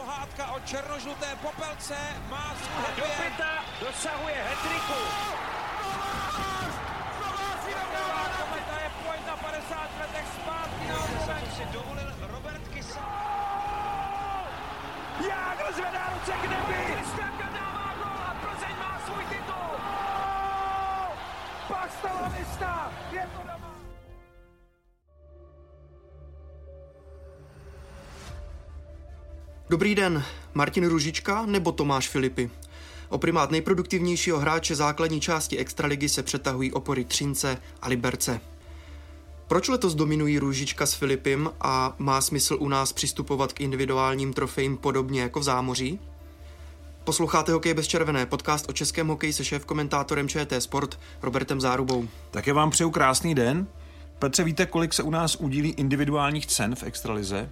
pohádka o černožluté popelce má svůj Do pěta dosahuje hetriku. Kometa je pojď na 50 letech zpátky na si dovolil Robert Kysa. Jágr zvedá ruce k nebi. Kristianka dává gol a Plzeň má svůj titul. Pak. Je to doma. Dobrý den, Martin Ružička nebo Tomáš Filipy? O primát nejproduktivnějšího hráče základní části Extraligy se přetahují opory Třince a Liberce. Proč letos dominují Růžička s Filipem a má smysl u nás přistupovat k individuálním trofejím podobně jako v zámoří? Posloucháte Hokej bez červené, podcast o českém hokeji se šéf-komentátorem ČT Sport Robertem Zárubou. Také vám přeju krásný den. Petře, víte, kolik se u nás udílí individuálních cen v Extralize?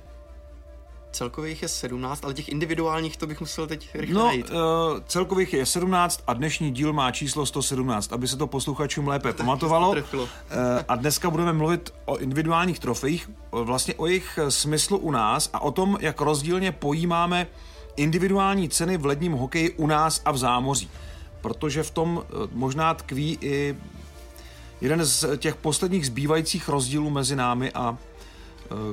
Celkově jich je 17, ale těch individuálních to bych musel teď rychle No, najít. uh, celkových je 17 a dnešní díl má číslo 117, aby se to posluchačům lépe pamatovalo. trefilo. Uh, a dneska budeme mluvit o individuálních trofejích, o- vlastně o jejich eh, smyslu u nás a o tom, jak rozdílně pojímáme individuální ceny v ledním hokeji u nás a v zámoří. Protože v tom eh, možná tkví i jeden z těch posledních zbývajících rozdílů mezi námi a eh,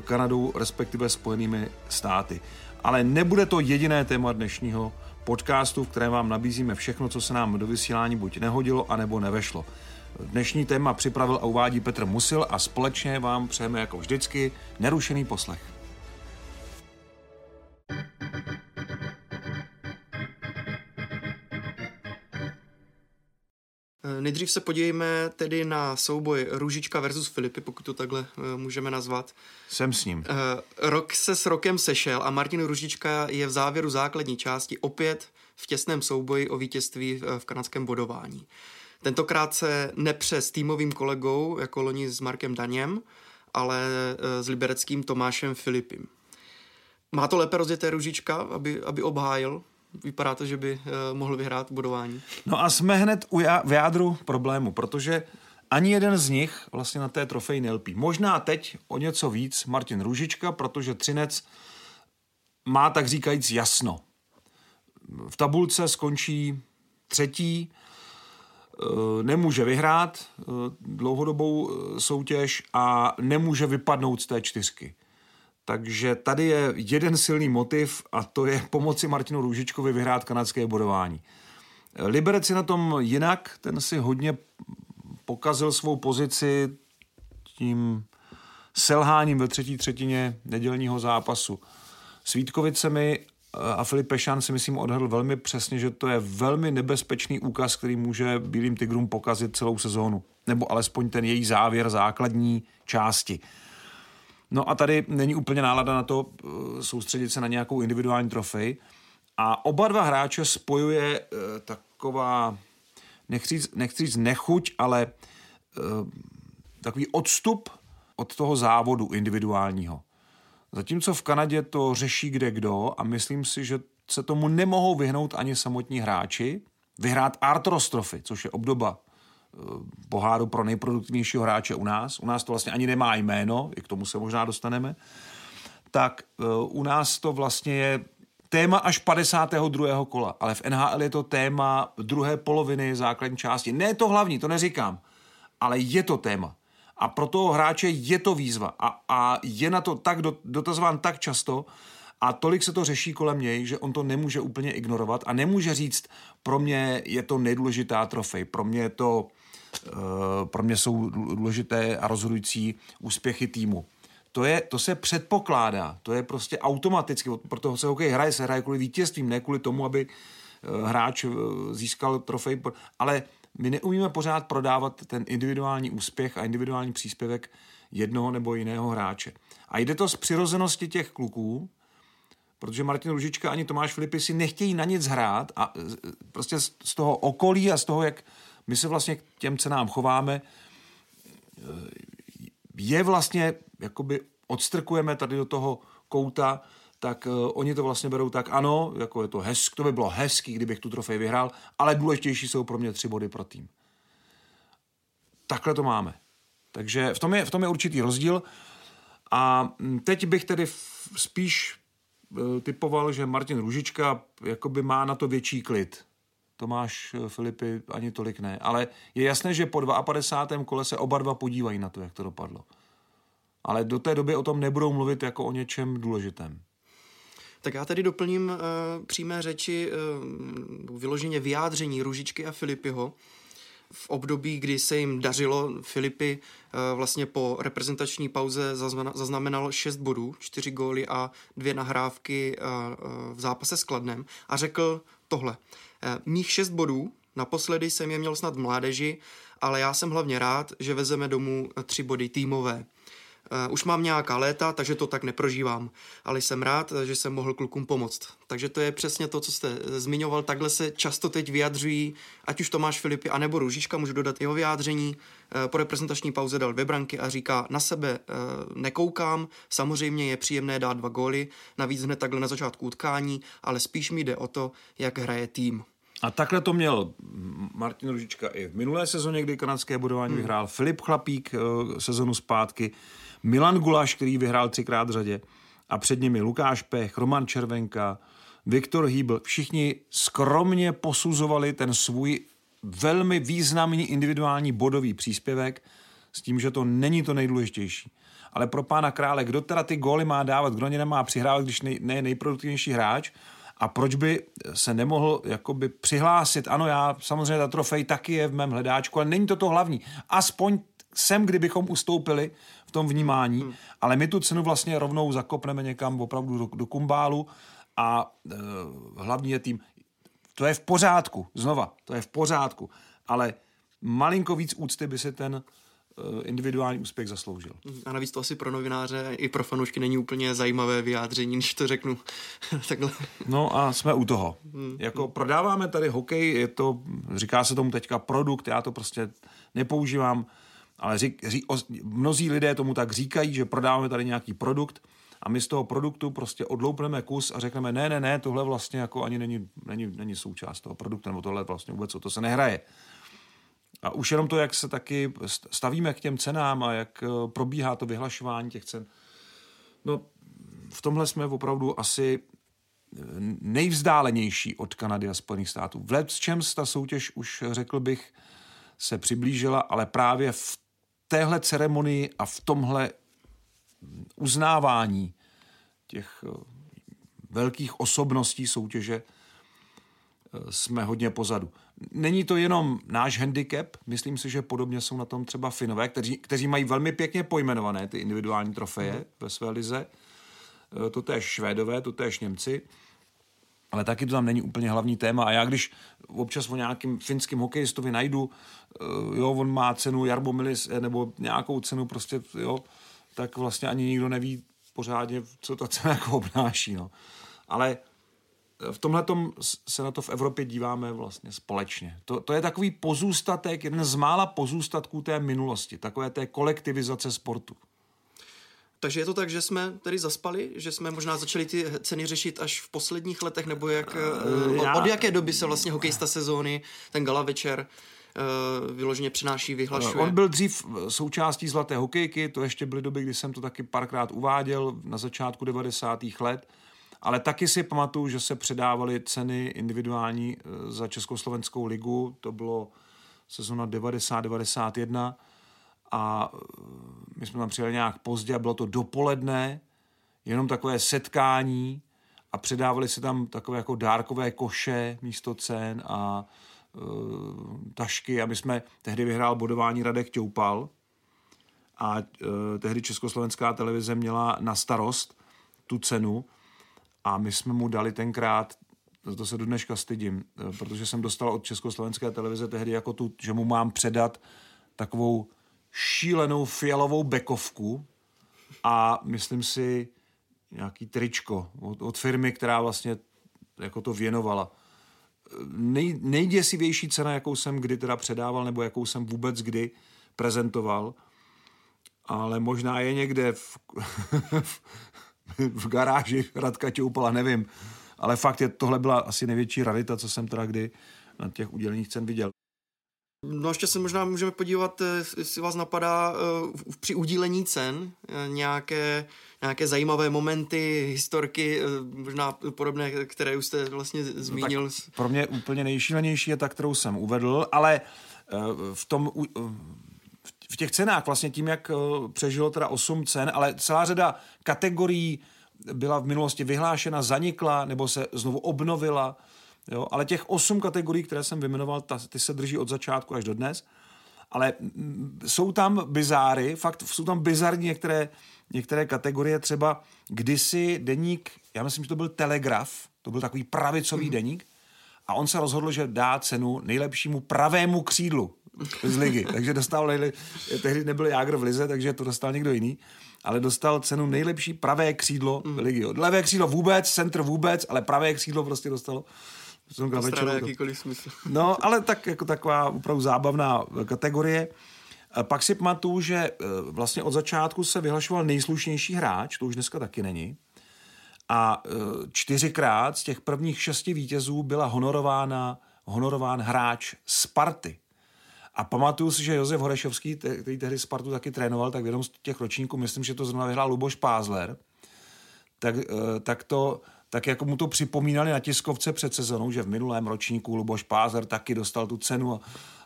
Kanadou, respektive Spojenými státy. Ale nebude to jediné téma dnešního podcastu, v kterém vám nabízíme všechno, co se nám do vysílání buď nehodilo, anebo nevešlo. Dnešní téma připravil a uvádí Petr Musil a společně vám přejeme jako vždycky nerušený poslech. Nejdřív se podívejme tedy na souboj Růžička versus Filipy, pokud to takhle eh, můžeme nazvat. Jsem s ním. Eh, Rok se s rokem sešel a Martin Růžička je v závěru základní části opět v těsném souboji o vítězství v kanadském bodování. Tentokrát se nepře s týmovým kolegou, jako loni s Markem Daněm, ale eh, s libereckým Tomášem Filipem. Má to lépe rozjeté Růžička, aby, aby obhájil? Vypadá to, že by eh, mohl vyhrát bodování. No a jsme hned u já- v jádru problému, protože ani jeden z nich vlastně na té trofeji nelpí. Možná teď o něco víc Martin Růžička, protože Třinec má tak říkajíc jasno. V tabulce skončí třetí, eh, nemůže vyhrát eh, dlouhodobou soutěž a nemůže vypadnout z té čtyřky. Takže tady je jeden silný motiv a to je pomoci Martinu Růžičkovi vyhrát kanadské bodování. Liberec je na tom jinak, ten si hodně pokazil svou pozici tím selháním ve třetí třetině nedělního zápasu. S Vítkovicemi eh, a Filip Pešán si myslím odhadl velmi přesně, že to je velmi nebezpečný úkaz, který může Bílým tigrům pokazit celou sezónu. Nebo alespoň ten její závěr základní části. No a tady není úplně nálada na to eh, soustředit se na nějakou individuální trofej. A oba dva hráče spojuje eh, taková, nechci, nechci říct nechuť, ale eh, takový odstup od toho závodu individuálního. Zatímco v Kanadě to řeší kde kdo a myslím si, že se tomu nemohou vyhnout ani samotní hráči. Vyhrát Artros Trophy, což je obdoba poháru pro nejproduktivnějšího hráče u nás. U nás to vlastně ani nemá jméno, i k tomu se možná dostaneme. Tak eh, u nás to vlastně je téma až 52. kola, ale v NHL je to téma druhé poloviny základní části. Ne to hlavní, to neříkám, ale je to téma. A pro toho hráče je to výzva a, a je na to tak do, dotazován tak často a tolik se to řeší kolem něj, že on to nemůže úplně ignorovat a nemůže říct, pro mě je to nejdůležitá trofej, pro mě je to, pro mě jsou důležité a rozhodující úspěchy týmu. To, je, to se předpokládá, to je prostě automaticky, proto se hokej hraje, se hraje kvůli vítězstvím, ne kvůli tomu, aby eh, hráč eh, získal trofej, ale my neumíme pořád prodávat ten individuální úspěch a individuální příspěvek jednoho nebo jiného hráče. A jde to z přirozenosti těch kluků, protože Martin Ružička ani Tomáš Filipy si nechtějí na nic hrát a prostě z toho okolí a z toho, jak my se vlastně k těm cenám chováme, je vlastně, jakoby odstrkujeme tady do toho kouta, tak uh, oni to vlastně berou tak, ano, jako je to hezk, to by bylo hezký, kdybych tu trofej vyhrál, ale důležitější jsou pro mě tři body pro tým. Takhle to máme. Takže v tom je, v tom je určitý rozdíl. A mm, teď bych tedy spíš eh, typoval, že Martin Růžička jakoby má na to větší klid. Tomáš eh, Filipy ani tolik ne. Ale je jasné, že po 52. kole se oba dva podívají na to, jak to dopadlo. Ale do té doby o tom nebudou mluvit jako o něčem důležitém. Tak já tady doplním uh, přímé řeči, uh, vyloženě vyjádření Ružičky a Filipyho v období, kdy se jim dařilo, Filipy uh, vlastně po reprezentační pauze zaznamenal 6 bodů, 4 góly a dvě nahrávky uh, uh, v zápase s Kladnem a řekl tohle. Uh, mých 6 bodů, naposledy jsem je měl snad v mládeži, ale já jsem hlavně rád, že vezeme domů tři body týmové. Uh, už mám nějaká léta, takže to tak neprožívám, ale jsem rád, že jsem mohl klukům pomoct. Takže to je přesně to, co jste eh, zmiňoval. Takhle se často teď vyjadřují, ať už Tomáš Filipy, anebo Růžička, můžu dodat jeho vyjádření. Po reprezentační pauze dal dvě branky a říká, na sebe nekoukám, samozřejmě je příjemné dát dva góly, navíc hned takhle na začátku utkání, ale spíš mi jde o to, jak hraje tým. A takhle to měl Martin Ružička i v minulé sezóně, kdy kanadské budování hmm. vyhrál Filip Chlapík sezonu zpátky. Milan Gulaš, který vyhrál třikrát v řadě a před nimi Lukáš Pech, Roman Červenka, Viktor Hýbl. Všichni skromně posuzovali ten svůj velmi významný individuální bodový příspěvek s tím, že to není to nejdůležitější. Ale pro pána krále, kdo teda ty góly má dávat, kdo ně nemá přihrávat, když nej, ne nejproduktivnější hráč, a proč by se nemohl jakoby přihlásit? Ano, já samozřejmě ta trofej taky je v mém hledáčku, ale není to to hlavní. Aspoň sem, kdybychom ustoupili v tom vnímání, hmm. ale my tu cenu vlastně rovnou zakopneme někam opravdu do, do kumbálu a e, hlavní je tým. To je v pořádku, znova, to je v pořádku, ale malinko víc úcty by se ten individuální úspěch zasloužil. Hmm, a navíc to asi pro novináře i pro fanoušky není úplně zajímavé vyjádření, když to řeknu takhle. No a jsme u toho. Hmm. Jako prodáváme tady hokej, je to, říká se tomu teďka produkt, já to prostě nepoužívám ale řík, ří, o, mnozí lidé tomu tak říkají, že prodáváme tady nějaký produkt a my z toho produktu prostě odloupneme kus a řekneme, ne, ne, ne, tohle vlastně jako ani není, není, není součást toho produktu, nebo tohle vlastně vůbec o to se nehraje. A už jenom to, jak se taky stavíme k těm cenám a jak eh, probíhá to vyhlašování těch cen, no v tomhle jsme opravdu asi eh, nejvzdálenější od Kanady a Spojených států. V let čem ta soutěž už, řekl bych, se přiblížila, ale právě v téhle ceremonii a v tomhle uznávání těch eh, velkých osobností soutěže eh, jsme hodně pozadu. Není to jenom náš handicap, myslím si, že podobně jsou na tom třeba Finové, kteří, kteří mají velmi pěkně pojmenované ty individuální trofeje mm. ve své lize. Eh, to též Švédové, to též Němci ale taky to tam není úplně hlavní téma. A já když občas o nějakým finským hokejistovi najdu, uh, jo, on má cenu Jarbo Milis, eh, nebo nějakou cenu prostě, jo, tak vlastně ani nikdo neví pořádně, co ta cena jako obnáší, no. Ale v tomhle se na to v Evropě díváme vlastně společně. To, to je takový pozůstatek, jeden z mála pozůstatků té minulosti, takové té kolektivizace sportu. Takže je to tak, že jsme tedy zaspali, že jsme možná začali ty ceny řešit až v posledních letech, nebo jak, uh, od, od jaké doby se vlastně hokejista sezóny, ten gala večer, uh, vyloženě přináší, vyhlašuje? On byl dřív součástí Zlaté hokejky, to ještě byly doby, kdy jsem to taky párkrát uváděl na začátku 90. let, ale taky si pamatuju, že se předávaly ceny individuální za Československou ligu, to bylo sezona 90-91, a e, my jsme tam přijeli nějak pozdě a bylo to dopoledne, jenom takové setkání. A předávali se tam takové jako dárkové koše místo cen a e, tašky. A my jsme, tehdy vyhrál bodování Radek Těupal a e, tehdy Československá televize měla na starost tu cenu a my jsme mu dali tenkrát to se do dneška stydím, e, protože jsem dostal od Československé televize tehdy jako tu, že mu mám předat takovou šílenou fialovou bekovku a myslím si nějaký tričko od, od firmy, která vlastně jako to věnovala. Nej, nejděsivější cena, jakou jsem kdy teda předával, nebo jakou jsem vůbec kdy prezentoval, ale možná je někde v, v garáži Radka Čoupala, nevím. Ale fakt je, tohle byla asi největší rarita, co jsem teda kdy na těch udělených cen viděl. No ještě se možná můžeme podívat, eh, jestli vás napadá eh, při udílení cen eh, nějaké, nějaké zajímavé momenty, historky, možná podobné, které už jste vlastně zmínil. No pro mě úplně nejšílenější je ta, kterou jsem uvedl, ale v tom v těch cenách vlastně tím, jak přežilo teda 8 cen, ale celá řada kategorií byla v minulosti vyhlášena, zanikla nebo se znovu obnovila. Jo? Ale těch osm kategorií, které jsem vyjmenoval, ta, ty se drží od začátku až do dnes. Ale mm, jsou tam bizáry, fakt jsou tam bizarní některé, některé kategorie, třeba kdysi deník, já myslím, že to byl Telegraf, to byl takový pravicový mm-hmm. deník, a on se rozhodl, že dá cenu nejlepšímu pravému křídlu z ligy. takže dostal, tehdy nebyl Jágr v lize, takže to dostal někdo jiný, ale dostal cenu nejlepší pravé křídlo mm. ligy. Levé křídlo vůbec, centr vůbec, ale pravé křídlo prostě dostalo to večer, jakýkoliv smysl. No, ale tak jako taková opravdu zábavná kategorie. Pak si pamatuju, že e, vlastně od začátku se vyhlašoval nejslušnější hráč, to už dneska taky není. A e, čtyřikrát z těch prvních šesti vítězů byla honorována, honorován hráč Sparty. A pamatuju si, že Josef Horešovský, který tehdy Spartu taky trénoval, tak v jednom z těch ročníků, myslím, že to zrovna vyhrál Luboš Pázler, tak, e, tak to tak jako mu to připomínali na tiskovce před sezónou, že v minulém ročníku Luboš Pázer taky dostal tu cenu a,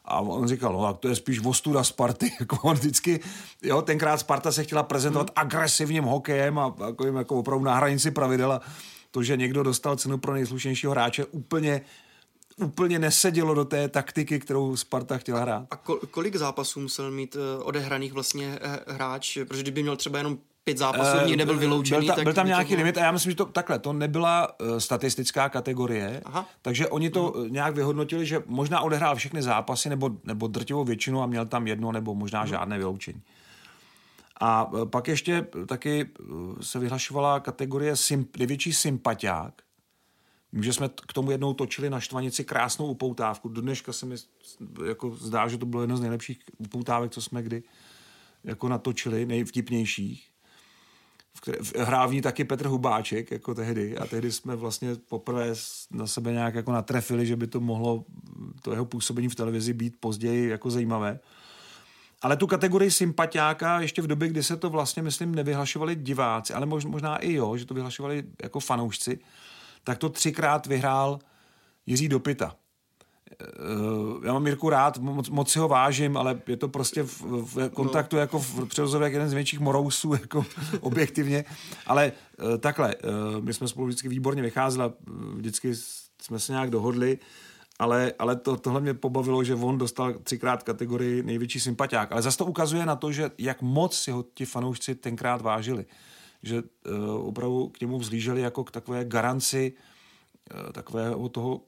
a on říkal, no to je spíš vostuda Sparty, jako on vždycky, jo, tenkrát Sparta se chtěla prezentovat hmm. agresivním hokejem a jako, jako opravdu na hranici pravidel a to, že někdo dostal cenu pro nejslušnějšího hráče, úplně úplně nesedělo do té taktiky, kterou Sparta chtěla hrát. A kolik zápasů musel mít eh, odehraných vlastně eh, hráč? Protože kdyby měl třeba jenom pět zápasů, uh, nebyl vyloučený. Byl, ta, byl tam nějaký limit a já myslím, že to takhle, to nebyla uh, statistická kategorie, Aha. takže oni to uh nějak vyhodnotili, že možná odehrál všechny zápasy nebo, nebo drtivou většinu a měl tam jedno nebo možná uh žádné vyloučení. A uh, pak ještě taky se vyhlašovala kategorie symp, největší sympatiák. Vím, že jsme k tomu jednou točili na Štvanici krásnou upoutávku. Do dneška se mi jako zdá, že to bylo jedno z nejlepších upoutávek, co jsme kdy jako natočili, nejvtipnějších hrál v ní taky Petr Hubáček, jako tehdy. A tehdy jsme vlastně poprvé na sebe nějak jako natrefili, že by to mohlo, to jeho působení v televizi být později jako zajímavé. Ale tu kategorii sympatiáka ještě v době, kdy se to vlastně, myslím, nevyhlašovali diváci, ale možná i jo, že to vyhlašovali jako fanoušci, tak to třikrát vyhrál Jiří Dopita. Uh, já mám Mirku rád, moc, moc si ho vážím, ale je to prostě v, v kontaktu no. jako v jak jeden z větších morousů, jako objektivně. Ale uh, takhle, uh, my jsme spolu vždycky výborně vycházeli, vždycky jsme se nějak dohodli, ale, ale to, tohle mě pobavilo, že on dostal třikrát kategorii největší sympatiák. Ale zase to ukazuje na to, že jak moc si ho ti fanoušci tenkrát vážili. Že uh, opravdu k němu vzlíželi jako k takové garanci uh, takového toho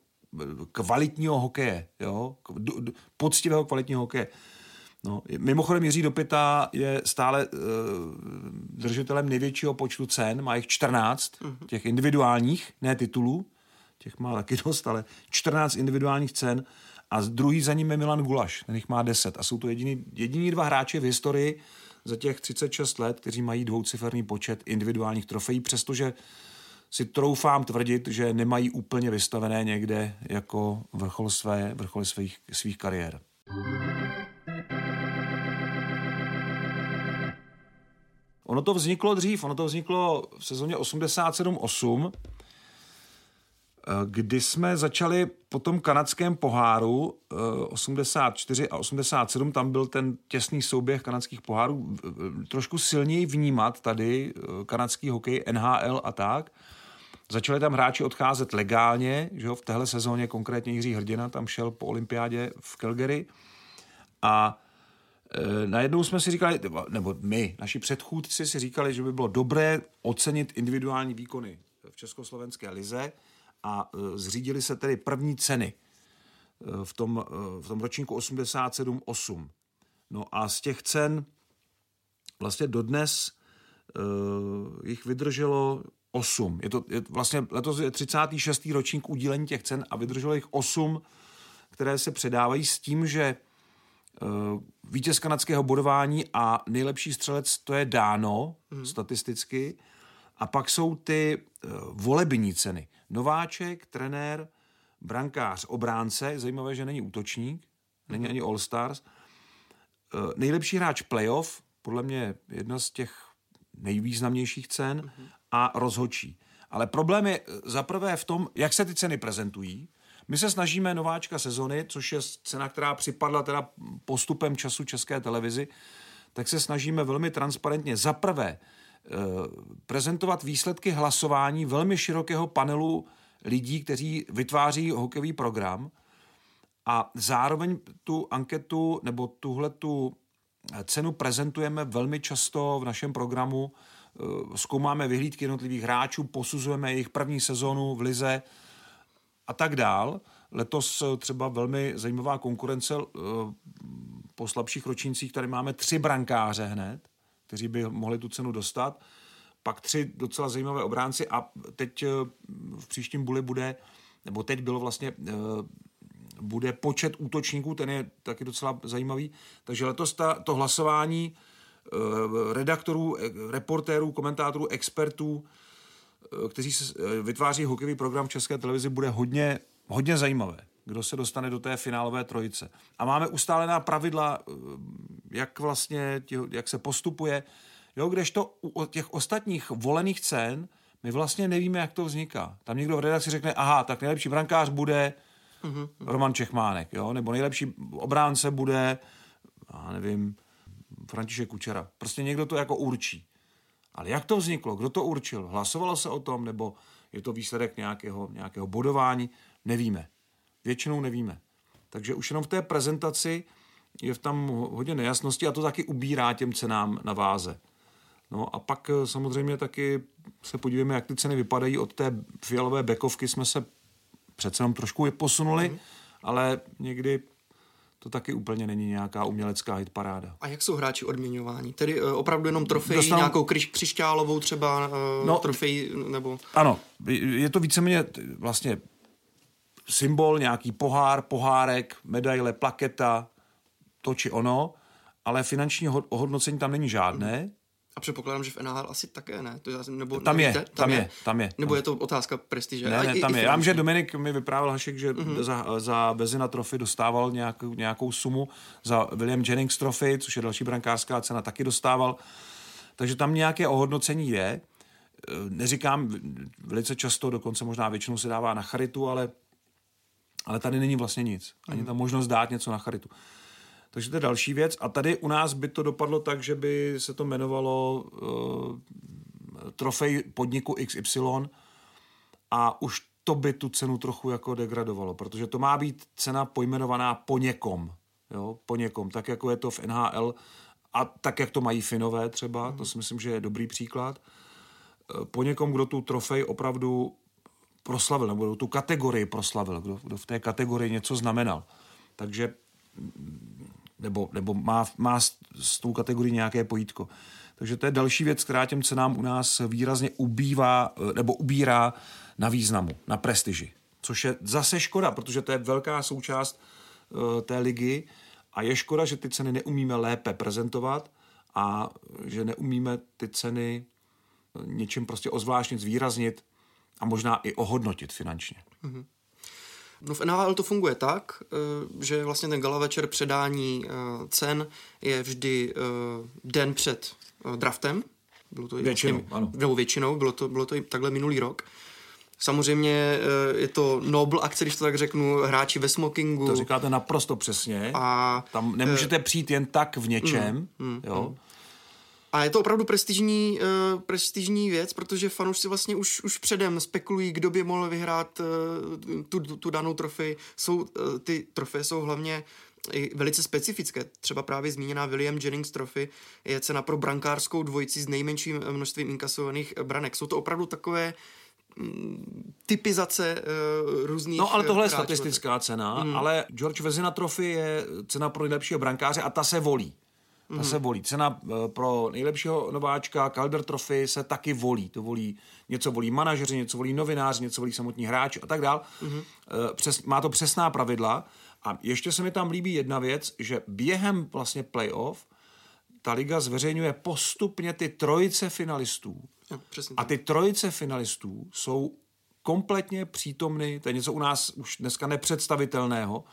kvalitního hokeje, jo? poctivého kvalitního hokeje. No, mimochodem Jiří Dopita je stále uh, držitelem největšího počtu cen, má jich 14, uh-huh. těch individuálních, ne titulů, těch má taky dost, ale 14 individuálních cen a druhý za ním je Milan Gulaš, ten jich má 10 a jsou to jediný, jediní dva hráči v historii za těch 36 let, kteří mají dvouciferný počet individuálních trofejí, přestože si troufám tvrdit, že nemají úplně vystavené někde jako vrchol, své, vrchol svých, svých kariér. Ono to vzniklo dřív, ono to vzniklo v sezóně 87-8, kdy jsme začali po tom kanadském poháru 84 a 87, tam byl ten těsný souběh kanadských pohárů, trošku silněji vnímat tady kanadský hokej, NHL a tak. Začali tam hráči odcházet legálně, že jo, v téhle sezóně konkrétně Jiří Hrdina tam šel po olympiádě v Calgary a najednou jsme si říkali, nebo my, naši předchůdci si říkali, že by bylo dobré ocenit individuální výkony v Československé lize a e, zřídili se tedy první ceny e, v tom, e, v tom ročníku 87-8. No a z těch cen vlastně dodnes e, jich vydrželo 8. Je to je vlastně letos je 36. ročník udílení těch cen a vydrželo jich 8, které se předávají s tím, že uh, vítěz kanadského bodování a nejlepší střelec to je dáno mm. statisticky. A pak jsou ty uh, volební ceny. Nováček, trenér, brankář, obránce. Zajímavé, že není útočník. není ani All Stars. Eh, nejlepší hráč playoff, podle mě jedna z těch nejvýznamnějších cen a rozhodčí. Ale problém je eh, zaprvé v tom, jak se ty ceny prezentují. My se snažíme nováčka sezony, což je cena, která připadla teda postupem času české televizi, tak se snažíme velmi transparentně zaprvé eh, prezentovat výsledky hlasování velmi širokého panelu lidí, kteří vytváří hokejový program a zároveň tu anketu nebo tuhle tu cenu prezentujeme velmi často v našem programu. Eh, zkoumáme vyhlídky jednotlivých hráčů, posuzujeme jejich první sezonu v lize a tak dál. Letos eh, třeba velmi zajímavá konkurence eh, po slabších ročnících. Tady máme tři brankáře hned, kteří by mohli tu cenu dostat. Pak tři docela zajímavé obránci a teď v příštím buli bude, nebo teď bylo vlastně bude počet útočníků, ten je taky docela zajímavý. Takže letos ta, to hlasování eh, redaktorů, eh, reportérů, komentátorů, expertů, eh, kteří vytváří hokejový program v České televizi, bude hodně, hodně zajímavé, kdo se dostane do té finálové trojice. A máme ustálená pravidla, jak vlastně, jak se postupuje. Jo, kdežto u těch ostatních volených cen my vlastně nevíme, jak to vzniká. Tam někdo v redakci řekne, aha, tak nejlepší brankář bude mm-hmm. Roman Čechmánek, jo? nebo nejlepší obránce bude, já nevím, František Kučera. Prostě někdo to jako určí. Ale jak to vzniklo? Kdo to určil? Hlasovalo se o tom, nebo je to výsledek nějakého, nějakého bodování? Nevíme. Většinou nevíme. Takže už jenom v té prezentaci je v tam hodně nejasnosti a to taky ubírá těm cenám na váze. No a pak eh, samozřejmě taky se podívejme, jak ty ceny vypadají. Od té fialové bekovky jsme se přece jenom trošku je posunuli, mm. ale někdy to taky úplně není nějaká umělecká hitparáda. A jak jsou hráči odměňováni? Tedy uh, opravdu jenom trofej, Dostanu... nějakou kryš, křišťálovou třeba uh, no, trofej, nebo... Ano, je to víceméně vlastně symbol, nějaký pohár, pohárek, medaile, plaketa, to či ono, ale finanční ohodnocení tam není žádné. A předpokládám, že v NHL asi také ne. To já, nebo tam, je, tam, tam je, je, tam je. Nebo je to otázka prestiže? Ne, ne, tam i, je. Já vím, že Dominik mi vyprávěl Hašek, že uh-huh. za, za Bezina trofy dostával nějakou, nějakou sumu, za William Jennings trofy, což je další brankářská cena, taky dostával. Takže tam nějaké ohodnocení je. E, neříkám, velice často, dokonce možná většinou se dává na charitu, ale, ale tady není vlastně nic. Ani uh-huh. ta možnost dát něco na charitu. Takže to je další věc. A tady u nás by to dopadlo tak, že by se to jmenovalo uh, trofej podniku XY a už to by tu cenu trochu jako degradovalo, protože to má být cena pojmenovaná po někom. Jo, po někom, tak jako je to v NHL a tak, jak to mají Finové třeba, mm. to si myslím, že je dobrý příklad. Eh, po někom, kdo tu trofej opravdu proslavil, nebo tu kategorii proslavil, kdo, kdo v té kategorii něco znamenal. Takže nebo, nebo má, má s, s tou kategorií nějaké pojítko. Takže to je další věc, která těm cenám u nás výrazně ubývá nebo ubírá na významu, na prestiži. Což je zase škoda, protože to je velká součást uh, té ligy a je škoda, že ty ceny neumíme lépe prezentovat a že neumíme ty ceny eh, něčím prostě ozvláštnit, zvýraznit a možná i ohodnotit finančně. Mm-hmm. No v NHL to funguje tak, eh, že vlastně ten gala večer předání eh, cen je vždy eh, den před draftem. Bylo to většinou, vlastně, ano. Nebo většinou, bylo to, bylo to i takhle minulý rok. Samozřejmě je to noble akce, když to tak řeknu, hráči ve smokingu. To říkáte naprosto přesně. A, Tam nemůžete přijít jen tak v něčem. Mm, mm, jo. Mm. A je to opravdu prestižní, uh, prestižní věc, protože fanoušci vlastně už, už předem spekulují, kdo by mohl vyhrát uh, tu, tu danou trofej. Jsou, uh, ty trofeje jsou hlavně i velice specifické. Třeba právě zmíněná William Jennings Trophy je cena pro brankářskou dvojici s nejmenším množstvím inkasovaných branek. Jsou to opravdu takové mm, typizace uh, různých No ale tohle je statistická cena, mm. ale George Vezina Trophy je cena pro nejlepšího brankáře a ta se volí. Ta mm. se volí. Cena eh, pro nejlepšího nováčka Calder Trophy se taky volí. To volí, něco volí manažeři, něco volí novináři, něco volí samotní hráči a tak dál. Mm. Přes, má to přesná pravidla. A ještě se mi tam líbí jedna věc, že během vlastně playoff ta liga zveřejňuje postupně ty trojice finalistů. Jo, a ty trojice finalistů jsou kompletně přítomny, to je něco u nás už dneska nepředstavitelného,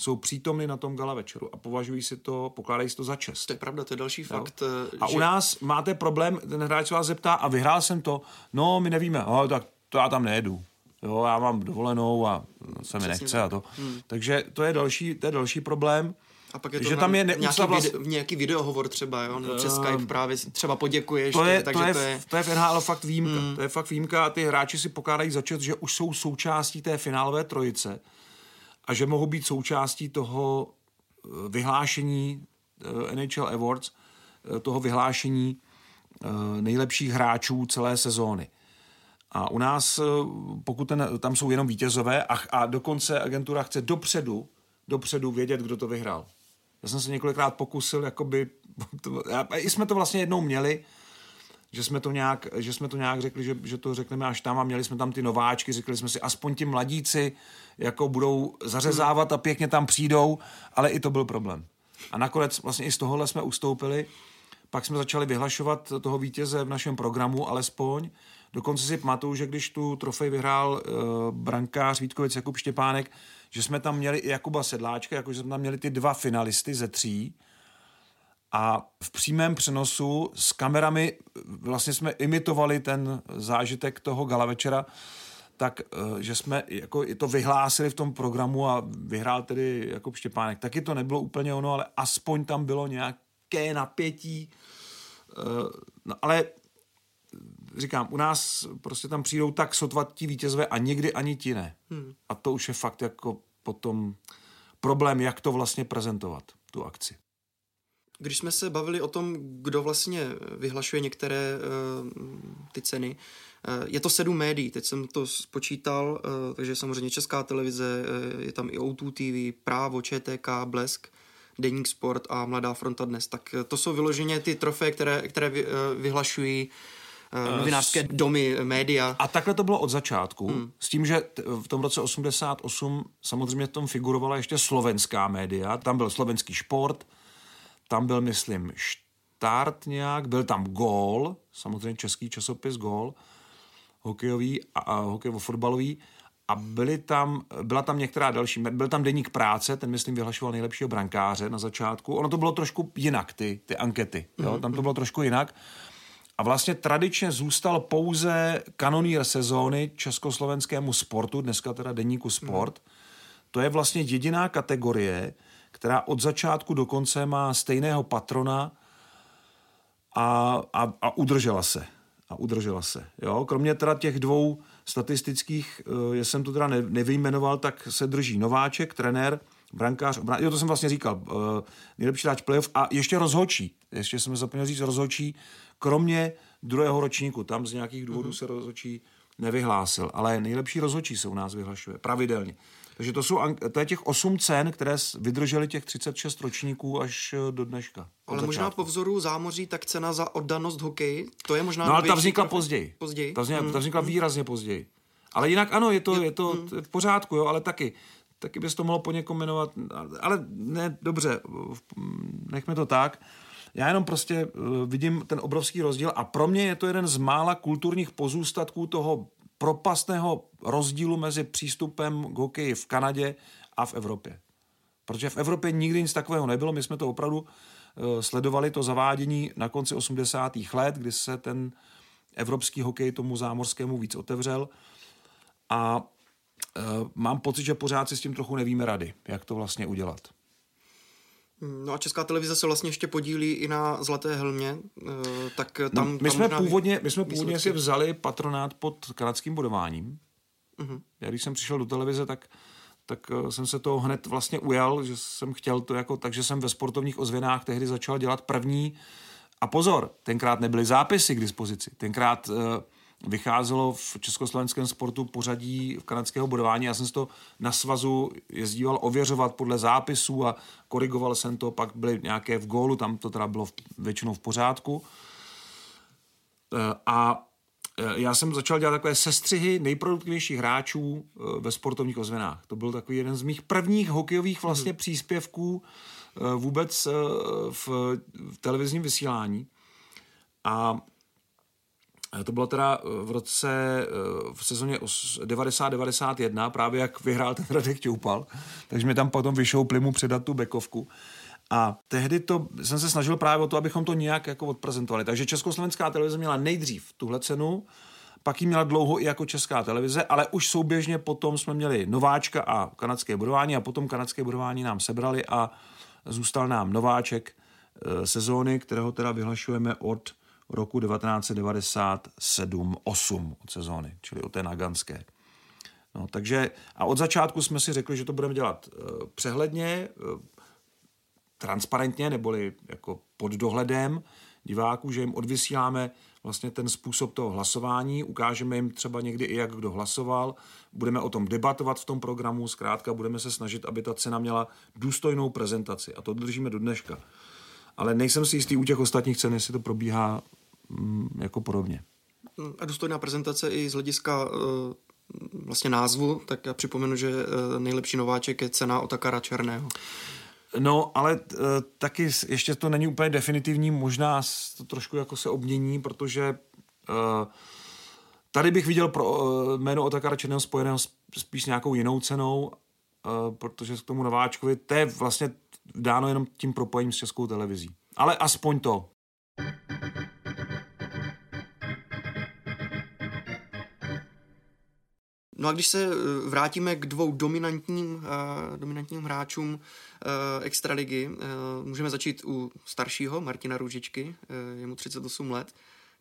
jsou přítomny na tom gala večeru a považují si to, pokládají si to za čest. To je pravda, to je další fakt. eh, A že... u nás máte problém, ten hráč se vás zeptá a vyhrál jsem to, no my nevíme, no, tak to já tam nejedu. Jo, já mám dovolenou a se mi nechce a to. Hmm. Takže to je další, to je další problém. A pak je to že tam je nějaký, vlast... video, nějaký videohovor třeba, jo? Nebo přes Skype právě třeba poděkuješ. to je, takže to je, to je... to je v NHL fakt výjimka. Hmm. To je fakt výjimka a ty hráči si pokládají za čest, že už jsou součástí té finálové trojice a že mohou být součástí toho eh, vyhlášení eh, NHL Awards, eh, toho vyhlášení nejlepších hráčů celé sezóny. A u nás, pokud ten, tam jsou jenom vítězové a, a dokonce agentura chce dopředu, dopředu vědět, kdo to vyhrál. Já jsem se několikrát pokusil, jakoby, to, a jsme to vlastně jednou měli, že jsme to nějak, že jsme to nějak řekli, že, že to řekneme až tam a měli jsme tam ty nováčky, řekli jsme si, aspoň ti mladíci jako budou zařezávat a pěkně tam přijdou, ale i to byl problém. A nakonec vlastně i z tohohle jsme ustoupili, pak jsme začali vyhlašovat toho vítěze v našem programu alespoň. Dokonce si pamatuju, že když tu trofej vyhrál uh, brankář Vítkovic Jakub Štěpánek, že jsme tam měli i Jakuba Sedláčka, jakože jsme tam měli ty dva finalisty ze tří a v přímém přenosu s kamerami vlastně jsme imitovali ten zážitek toho gala večera, tak, že jsme jako to vyhlásili v tom programu a vyhrál tedy Jakub Štěpánek. Taky to nebylo úplně ono, ale aspoň tam bylo nějaké napětí. No, ale říkám, u nás prostě tam přijdou tak sotva ti vítězové a někdy ani ti ne. Hmm. A to už je fakt jako potom problém, jak to vlastně prezentovat, tu akci. Když jsme se bavili o tom, kdo vlastně vyhlašuje některé uh, ty ceny, uh, je to sedm médií, teď jsem to spočítal, uh, takže samozřejmě Česká televize, uh, je tam i O2 TV, Právo, ČTK, Blesk, Deník Sport a Mladá fronta dnes. Tak to jsou vyloženě ty trofeje, které, které vy, uh, vyhlašují novinářské domy, média. A takhle to bylo od začátku, hmm. s tím, že v tom roce 88 samozřejmě v tom figurovala ještě slovenská média, tam byl slovenský šport, tam byl, myslím, štart nějak, byl tam gól, samozřejmě český časopis gól, hokejový a, a hokejovo fotbalový a byly tam, byla tam některá další, byl tam deník práce, ten myslím vyhlašoval nejlepšího brankáře na začátku. Ono to bylo trošku jinak, ty, ty ankety, jo? tam to bylo trošku jinak. A vlastně tradičně zůstal pouze kanonýr sezóny československému sportu, dneska teda deníku sport. To je vlastně jediná kategorie, která od začátku do konce má stejného patrona a, a, a udržela se. A udržela se. Jo? Kromě teda těch dvou statistických, já jsem to teda nevyjmenoval, tak se drží Nováček, trenér, brankář, obran... jo, to jsem vlastně říkal, nejlepší hráč playoff a ještě rozhočí. Ještě jsem zapomněl říct rozhočí, kromě druhého ročníku, tam z nějakých důvodů mm-hmm. se rozhočí nevyhlásil, ale nejlepší rozhočí se u nás vyhlašuje pravidelně. Takže to, jsou, to je těch 8 cen, které vydržely těch 36 ročníků až do dneška. Ale začátku. možná po vzoru zámoří, tak cena za oddanost hokeji, to je možná... No ale ta vznikla trofej. později. Později? Ta vznikla, ta vznikla výrazně později. Ale jinak ano, je to, je to v pořádku, jo, ale taky taky bys to mohlo po někom jmenovat, ale ne, dobře, nechme to tak. Já jenom prostě vidím ten obrovský rozdíl a pro mě je to jeden z mála kulturních pozůstatků toho propastného rozdílu mezi přístupem k hokeji v Kanadě a v Evropě. Protože v Evropě nikdy nic takového nebylo, my jsme to opravdu sledovali, to zavádění na konci 80. let, kdy se ten evropský hokej tomu zámořskému víc otevřel a mám pocit, že pořád si s tím trochu nevíme rady, jak to vlastně udělat. No a Česká televize se vlastně ještě podílí i na Zlaté helmě, tak tam... No, my, tam jsme původně, my jsme původně si vzali patronát pod kanadským bodováním. Uh-huh. Já když jsem přišel do televize, tak, tak jsem se toho hned vlastně ujal, že jsem chtěl to jako, takže jsem ve sportovních ozvěnách tehdy začal dělat první a pozor, tenkrát nebyly zápisy k dispozici. Tenkrát uh, vycházelo v československém sportu pořadí v kanadského bodování. Já jsem si to na svazu jezdíval ověřovat podle zápisů a korigoval jsem to, pak byly nějaké v gólu, tam to teda bylo většinou v pořádku. A já jsem začal dělat takové sestřihy nejproduktivnějších hráčů ve sportovních ozvenách. To byl takový jeden z mých prvních hokejových vlastně příspěvků vůbec v, v televizním vysílání. A To bylo teda v roce, v sezóně 90-91, právě jak vyhrál ten Radek Čoupal, takže mi tam potom vyšoupli mu předat tu bekovku. A tehdy to, jsem se snažil právě o to, abychom to nějak jako odprezentovali. Takže Československá televize měla nejdřív tuhle cenu, pak ji měla dlouho i jako česká televize, ale už souběžně potom jsme měli Nováčka a kanadské budování a potom kanadské budování nám sebrali a zůstal nám Nováček e, sezóny, kterého teda vyhlašujeme od roku 1997-8 od sezóny, čili od té naganské. No, takže a od začátku jsme si řekli, že to budeme dělat e, přehledně, e, transparentně, neboli jako pod dohledem diváků, že jim odvysíláme vlastně ten způsob toho hlasování, ukážeme jim třeba někdy i, jak kdo hlasoval, budeme o tom debatovat v tom programu, zkrátka budeme se snažit, aby ta cena měla důstojnou prezentaci a to držíme do dneška. Ale nejsem si jistý u těch ostatních cen, jestli to probíhá jako podobně. A důstojná prezentace i z hlediska uh, vlastně názvu, tak já připomenu, že uh, nejlepší nováček je cena Otakara Černého. No, ale uh, taky ještě to není úplně definitivní, možná to trošku jako se obmění, protože tady bych viděl pro jméno Otakara Černého spojeného spíš s nějakou jinou cenou, protože k tomu nováčkovi, to je vlastně dáno jenom tím propojením s českou televizí. Ale aspoň to. No a když se eh, vrátíme k dvou dominantním, uh, dominantním hráčům uh, Extraligy, můžeme začít u staršího, Martina Růžičky, je mu 38 let,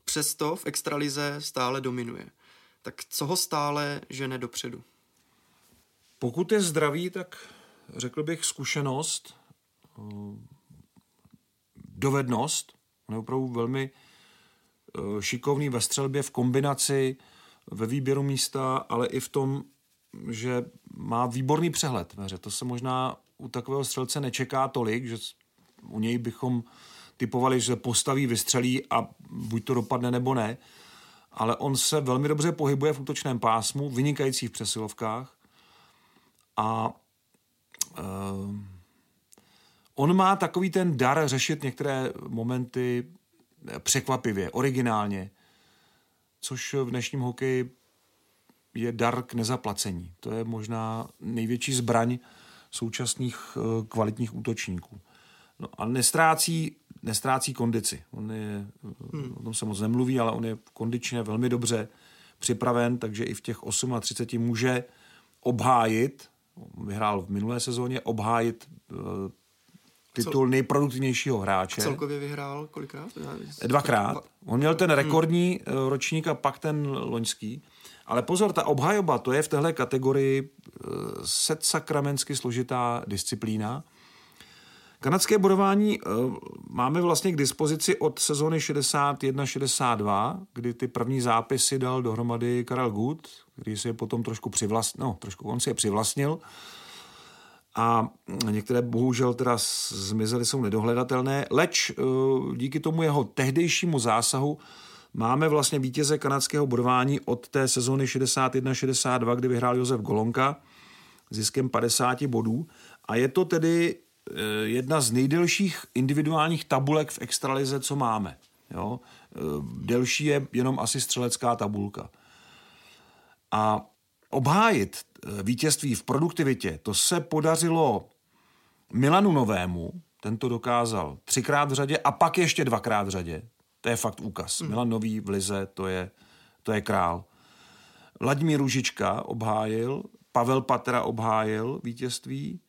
přesto v Extralize stále dominuje. Tak co ho stále žene dopředu? Pokud je zdravý, tak řekl bych zkušenost, dovednost, on je opravdu velmi šikovný ve střelbě v kombinaci ve výběru místa, ale i v tom, že má výborný přehled ve hře. To se možná u takového střelce nečeká tolik, že u něj bychom typovali, že postaví, vystřelí a buď to dopadne nebo ne. Ale on se velmi dobře pohybuje v útočném pásmu, vynikající v přesilovkách a uh, on má takový ten dar řešit některé momenty překvapivě, originálně což v dnešním hokeji je dar k nezaplacení. To je možná největší zbraň současných eh, kvalitních útočníků. No a nestrácí, nestrácí kondici. On je, hmm. o tom se moc nemluví, ale on je kondičně velmi dobře připraven, takže i v těch 38 může obhájit, vyhrál v minulé sezóně, obhájit eh, titul nejproduktivnějšího hráče. Celkově vyhrál kolikrát? Dvakrát. On měl ten rekordní hmm. ročník a pak ten loňský. Ale pozor, ta obhajoba, to je v téhle kategorii eh, set sakramensky složitá disciplína. Kanadské bodování eh, máme vlastně k dispozici od sezóny 61-62, kdy ty první zápisy dal dohromady Karel Good, který si je potom trošku přivlastnil, no, trošku on si je přivlastnil a některé bohužel teda zmizely, jsou nedohledatelné, leč eh, díky tomu jeho tehdejšímu zásahu máme vlastně vítěze kanadského bodování od té sezóny 61-62, kdy vyhrál Josef Golonka ziskem 50 bodů a je to tedy eh, jedna z nejdelších individuálních tabulek v extralize, co máme. Jo? Eh, delší je jenom asi střelecká tabulka. A obhájit vítězství v produktivitě, to se podařilo Milanu Novému, ten to dokázal třikrát v řadě a pak ještě dvakrát v řadě. To je fakt úkaz. Hmm. Milan Nový v Lize, to je, to je král. Vladimír Ružička obhájil, Pavel Patra obhájil vítězství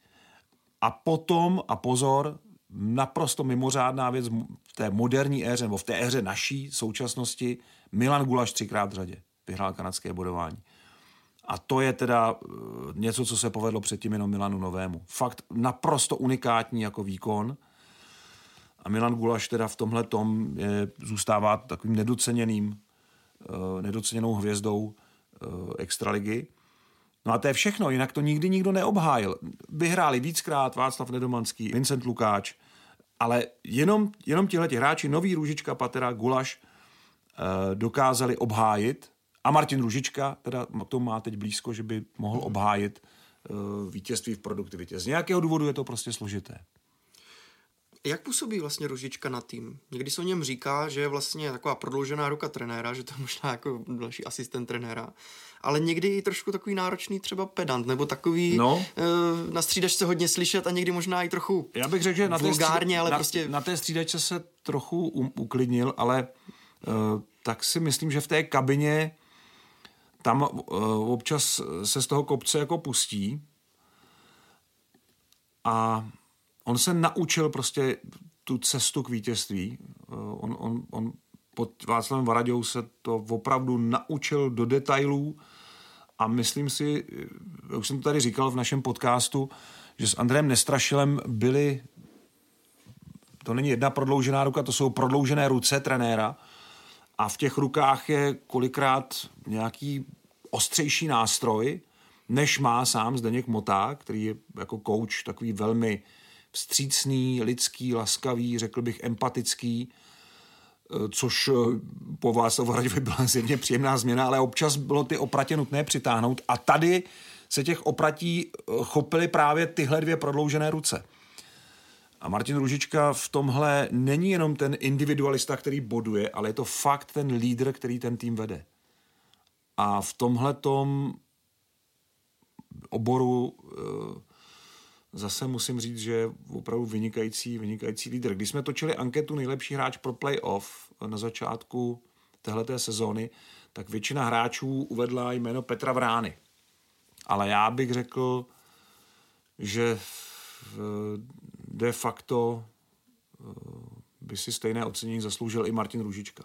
a potom, a pozor, naprosto mimořádná věc v té moderní éře, nebo v té éře naší současnosti, Milan Gulaš třikrát v řadě vyhrál kanadské bodování. A to je teda eh, něco, co se povedlo předtím jenom Milanu Novému. Fakt naprosto unikátní jako výkon. A Milan Gulaš teda v tomhle tom je, zůstává takovým nedoceněným, uh, nedoceněnou hvězdou uh, extraligy. No a to je všechno, jinak to nikdy nikdo neobhájil. Vyhráli víckrát Václav Nedomanský, Vincent Lukáč, ale jenom, jenom tihle hráči, Nový Růžička, Patera, Gulaš, dokázali obhájit a Martin Ružička, teda to má teď blízko, že by mohl mhm. obhájit uh, vítězství v produktivitě. Z nějakého důvodu je to prostě složité. Jak působí vlastně Ružička na tým? Někdy se o něm říká, že je vlastně taková prodloužená ruka trenéra, že to je možná jako další asistent trenéra. Ale někdy i trošku takový náročný třeba pedant, nebo takový No. eh, na střídačce hodně slyšet a někdy možná i trochu Já bych řekl, že na té, vulgárně, ale na, prostě... na té střídačce se trochu um, uklidnil, ale uh, tak si myslím, že v té kabině tam uh, občas se z toho kopce jako pustí. A on se naučil prostě tu cestu k vítězství. Uh, on, on, on pod Václavem Varaďou se to opravdu naučil do detailů. A myslím si, eh, už jsem to tady říkal v našem podcastu, že s Andrejem Nestrašilem byli to není jedna prodloužená ruka, to jsou prodloužené ruce trenéra a v těch rukách je kolikrát nějaký ostřejší nástroj, než má sám Zdeněk Moták, který je jako coach takový velmi vstřícný, lidský, laskavý, řekl bych empatický, eh, což eh, po Václavu Hraďovi byla zjevně příjemná změna, ale občas bylo ty opratě nutné přitáhnout a tady se těch opratí eh, chopily právě tyhle dvě prodloužené ruce. A Martin Ružička v tomhle není jenom ten individualista, který boduje, ale je to fakt ten lídr, který ten tým vede. A v tomhle tom oboru eh, zase musím říct, že je opravdu vynikající, vynikající lídr. Když jsme točili anketu nejlepší hráč pro playoff na začátku téhleté sezóny, tak většina hráčů uvedla jméno Petra Vrány. Ale já bych řekl, že v- de facto eh, by si stejné ocenění zasloužil i Martin Růžička.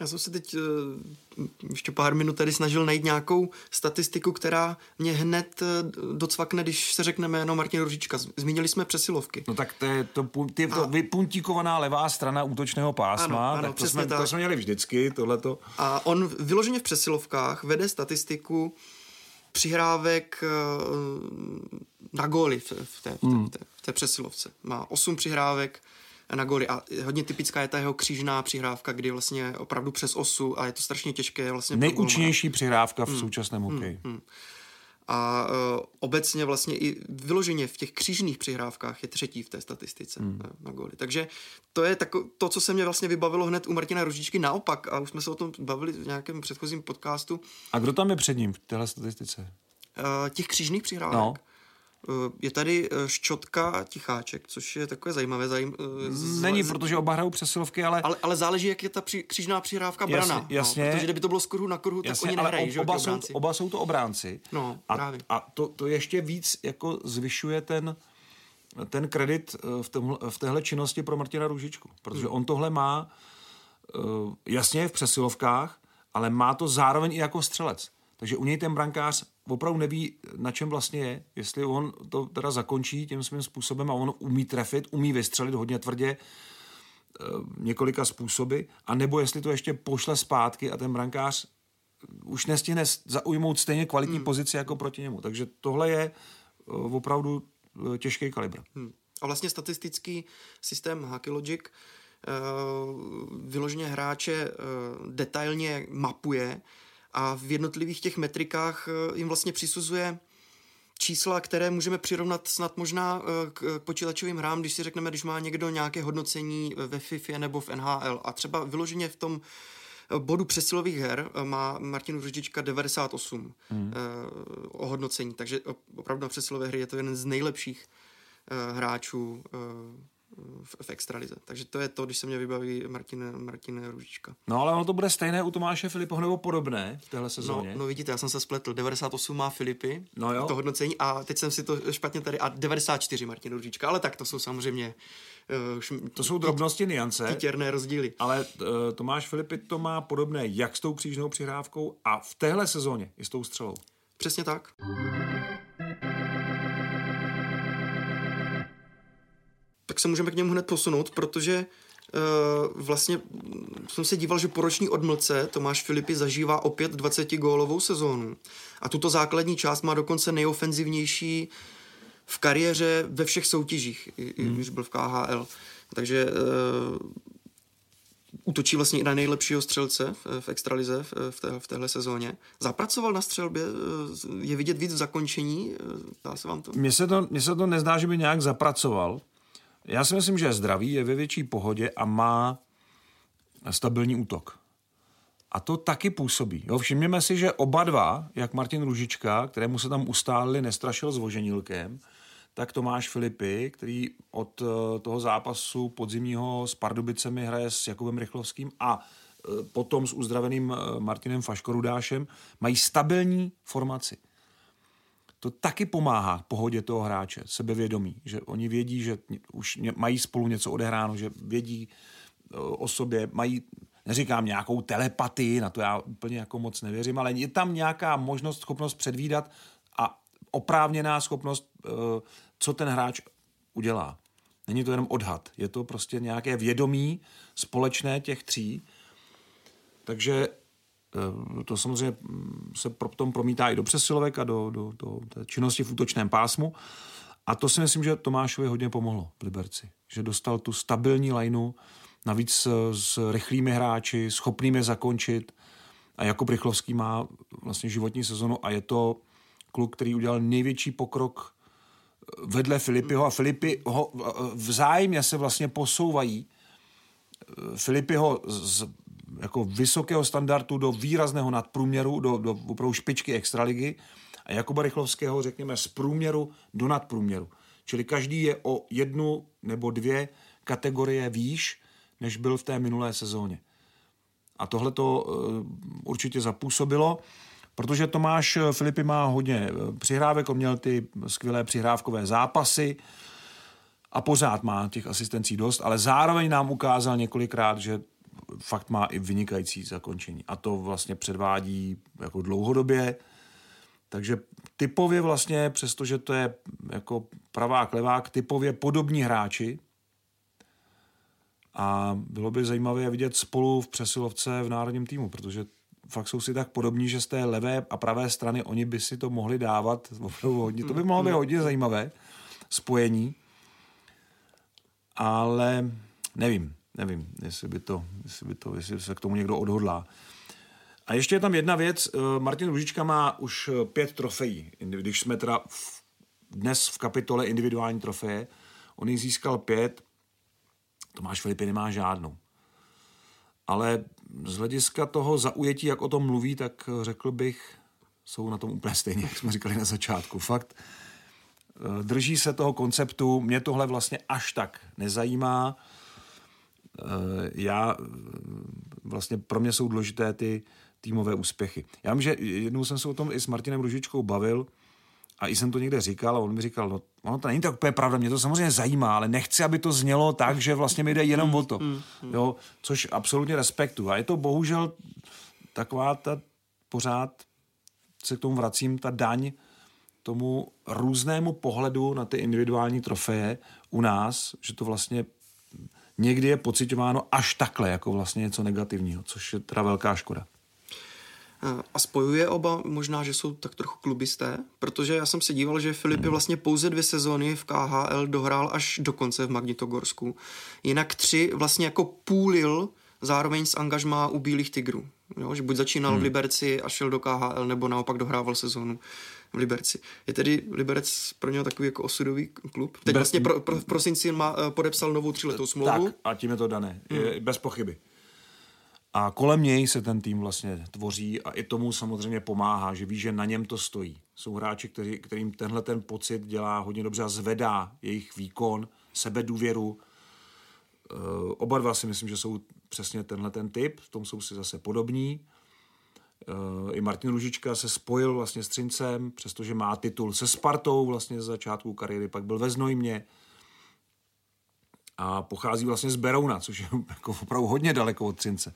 Já jsem se teď eh, ještě pár minut tady snažil najít nějakou statistiku, která mě hned eh, docvakne, když se řekne jméno Martin Ružička. Zmínili jsme přesilovky. No tak to je to, ty, to vypuntíkovaná levá strana útočného pásma, Ano, ano, tak to, přesně jsme, to tak. jsme měli vždycky, tohleto. A on vyloženě v přesilovkách vede statistiku přihrávek na góly v, v, té, v, té, v, té, v té přesilovce. Má osm přihrávek na góly a hodně typická je ta jeho křížná přihrávka, kdy vlastně opravdu přes osu a je to strašně těžké vlastně. Nejúčinnější přihrávka Hmm. v současném hokeji. A uh, obecně vlastně i vyloženě v těch křížných přihrávkách je třetí v té statistice hmm. na góly. Takže to je tako, to, co se mě vlastně vybavilo hned u Martina Ružičky naopak a už jsme se o tom bavili v nějakém předchozím podcastu. A kdo tam je před ním v téhle statistice? Uh, těch křížných přihrávek. No. No. Je tady eh, Ščotka Ticháček, což je takové zajímavé. Zajím, eh, z- Není, protože oba hrajou přesilovky, ale, ale, ale záleží, jak je ta při, křížná přihrávka Jasně, brana. jasně. No, protože kdyby to bylo z kruhu na kruhu, tak Jasně, oni ale nehrají, ob- jo, oba, jsou, oba jsou to obránci. No, a, právě. a to, to ještě víc jako zvyšuje ten, ten kredit eh, v, tomhle, v téhle činnosti pro Martina Růžičku. Protože on tohle má eh, jasně v přesilovkách, ale má to zároveň i jako střelec. Takže u něj ten brankář opravdu neví, na čem vlastně je, jestli on to teda zakončí tím svým způsobem a on umí trefit, umí vystřelit hodně tvrdě, eh, několika způsoby, a nebo jestli to ještě pošle zpátky a ten brankář už nestihne zaujmout stejně kvalitní hmm. pozici jako proti němu. Takže tohle je eh, opravdu eh, těžký kalibr. Hmm. A vlastně statistický systém Hockey Logic vyloženě hráče detailně mapuje a v jednotlivých těch metrikách uh, jim vlastně přisuzuje čísla, které můžeme přirovnat snad možná eh, k k počítačovým hrám, když si řekneme, když má někdo nějaké hodnocení ve FIFA nebo v NHL a třeba vyloženě v tom eh, bodu přesilových her eh, má Martin Ružička 98 hmm. ohodnocení, takže op- opravdu na přesilové hry je to jeden z nejlepších eh, hráčů eh, v, v extralize. Takže to je to, když se mě vybaví Martin, Martin Ružička. No ale ono to bude stejné u Tomáše Filipoho nebo podobné v téhle No, sezóně. no vidíte, já jsem se spletl. 98 má Filipy, No jo. to hodnocení, a teď jsem si to špatně tady, a 94 Martin Ružička, ale tak to jsou samozřejmě uh, šm, To jsou drobnosti, niance, těrné rozdíly. ale uh, Tomáš Filipy to má podobné jak s tou křížnou přihrávkou a v téhle sezóně i s tou střelou. Přesně tak. Tak se můžeme k němu hned posunout, protože uh, vlastně jsem se díval, že po roční odmlce Tomáš Filipy zažívá opět 20-gólovou sezónu. A tuto základní část má dokonce nejofenzivnější v kariéře ve všech soutěžích, i když byl v KHL. Takže uh, útočí vlastně i na nejlepšího střelce v, v extralize v, v, té, v téhle sezóně. Zapracoval na střelbě, eh, je vidět víc v zakončení, dá se vám to? Mně se to, mně se to nezdá, že by nějak zapracoval. Já si myslím, že je zdravý, je ve větší pohodě a má stabilní útok. A to taky působí. Jo, všimněme si, že oba dva, jak Martin Ružička, kterému se tam ustálili, nestrašil s voženilkem, tak Tomáš Filipy, který od eh, toho zápasu podzimního s Pardubicemi hraje s Jakubem Rychlovským a eh, potom s uzdraveným eh, Martinem Faškorudášem, mají stabilní formaci. To taky pomáhá pohodě toho hráče, sebevědomí, že oni vědí, že už mají spolu něco odehráno, že vědí o sobě, mají neříkám nějakou telepatii, na to já úplně jako moc nevěřím, ale je tam nějaká možnost, schopnost předvídat a oprávněná schopnost, eh, co ten hráč udělá. Není to jenom odhad, je to prostě nějaké vědomí společné těch tří. Takže to samozřejmě se potom promítá i do přesilovek a do, do, do té činnosti v útočném pásmu. A to si myslím, že Tomášovi hodně pomohlo v Liberci. Že dostal tu stabilní lineu, navíc s rychlými hráči, schopnými zakončit. A Jakub Rychlovský má vlastně životní sezonu a je to kluk, který udělal největší pokrok vedle Filipyho a Filipy ho vzájemně se vlastně posouvají. Filipyho z jako vysokého standardu do výrazného nadprůměru, do, do opravdu špičky extraligy a Jakuba Rychlovského, řekněme, z průměru do nadprůměru. Čili každý je o jednu nebo dvě kategorie výš než byl v té minulé sezóně. A tohle to eh, určitě zapůsobilo, protože Tomáš Filipy má hodně eh, přihrávek, on měl ty skvělé přihrávkové zápasy a pořád má těch asistencí dost, ale zároveň nám ukázal několikrát, že fakt má i vynikající zakončení. A to vlastně předvádí jako dlouhodobě. Takže typově vlastně, přestože to je jako pravá levák, typově podobní hráči, a bylo by zajímavé vidět spolu v přesilovce v národním týmu, protože fakt jsou si tak podobní, že z té levé a pravé strany oni by si to mohli dávat hodně. To by mohlo být hodně zajímavé spojení, ale nevím, nevím, jestli by to, jestli by to, jestli se k tomu někdo odhodlá. A ještě je tam jedna věc, eh, Martin Ružička má už eh, pět trofejí, když jsme teda v, dnes v kapitole individuální trofeje, on jich získal pět, Tomáš Filipy nemá žádnou. Ale z hlediska toho zaujetí, jak o tom mluví, tak řekl bych, jsou na tom úplně stejně, jak jsme říkali na začátku. Fakt eh, drží se toho konceptu, mě tohle vlastně až tak nezajímá. Eh, já, eh, vlastně pro mě jsou důležité ty týmové úspěchy. Já vím, že jednou jsem se o tom i s Martinem Ružičkou bavil, a i jsem to někde říkal a on mi říkal, no, ono to není tak úplně pravda, mě to samozřejmě zajímá, ale nechci, aby to znělo tak, že vlastně mi jde jenom o to. Mm, mm. Jo, což absolutně respektu. A je to bohužel taková ta pořád se k tomu vracím, ta daň tomu různému pohledu na ty individuální trofeje u nás, že to vlastně někdy je pocitováno až takhle, jako vlastně něco negativního, což je teda velká škoda. A spojuje oba možná, že jsou tak trochu klubisté, protože já jsem se díval, že Filip je vlastně pouze dvě sezóny v KHL dohrál až do konce v Magnitogorsku. Jinak tři vlastně jako půlil zároveň s angažmá u Bílých tigrů. Jo, že buď začínal hmm. v Liberci a šel do KHL, nebo naopak dohrával sezónu v Liberci. Je tedy Liberec pro něho takový jako osudový klub? Teď Bez... vlastně pro, pro, v prosinci má, eh, podepsal novou tříletou smlouvu. Tak a tím je to dané. Hmm. Je, bez pochyby. A kolem něj se ten tým vlastně tvoří a i tomu samozřejmě pomáhá, že ví, že na něm to stojí. Jsou hráči, který, kterým tenhle ten pocit dělá hodně dobře a zvedá jejich výkon, sebedůvěru. E, oba dva si myslím, že jsou přesně tenhle ten typ, v tom jsou si zase podobní. E, I Martin Ružička se spojil vlastně s Třincem, přestože má titul se Spartou vlastně z začátku kariéry, pak byl ve Znojmě, a pochází vlastně z Berouna, což je jako opravdu hodně daleko od Třince.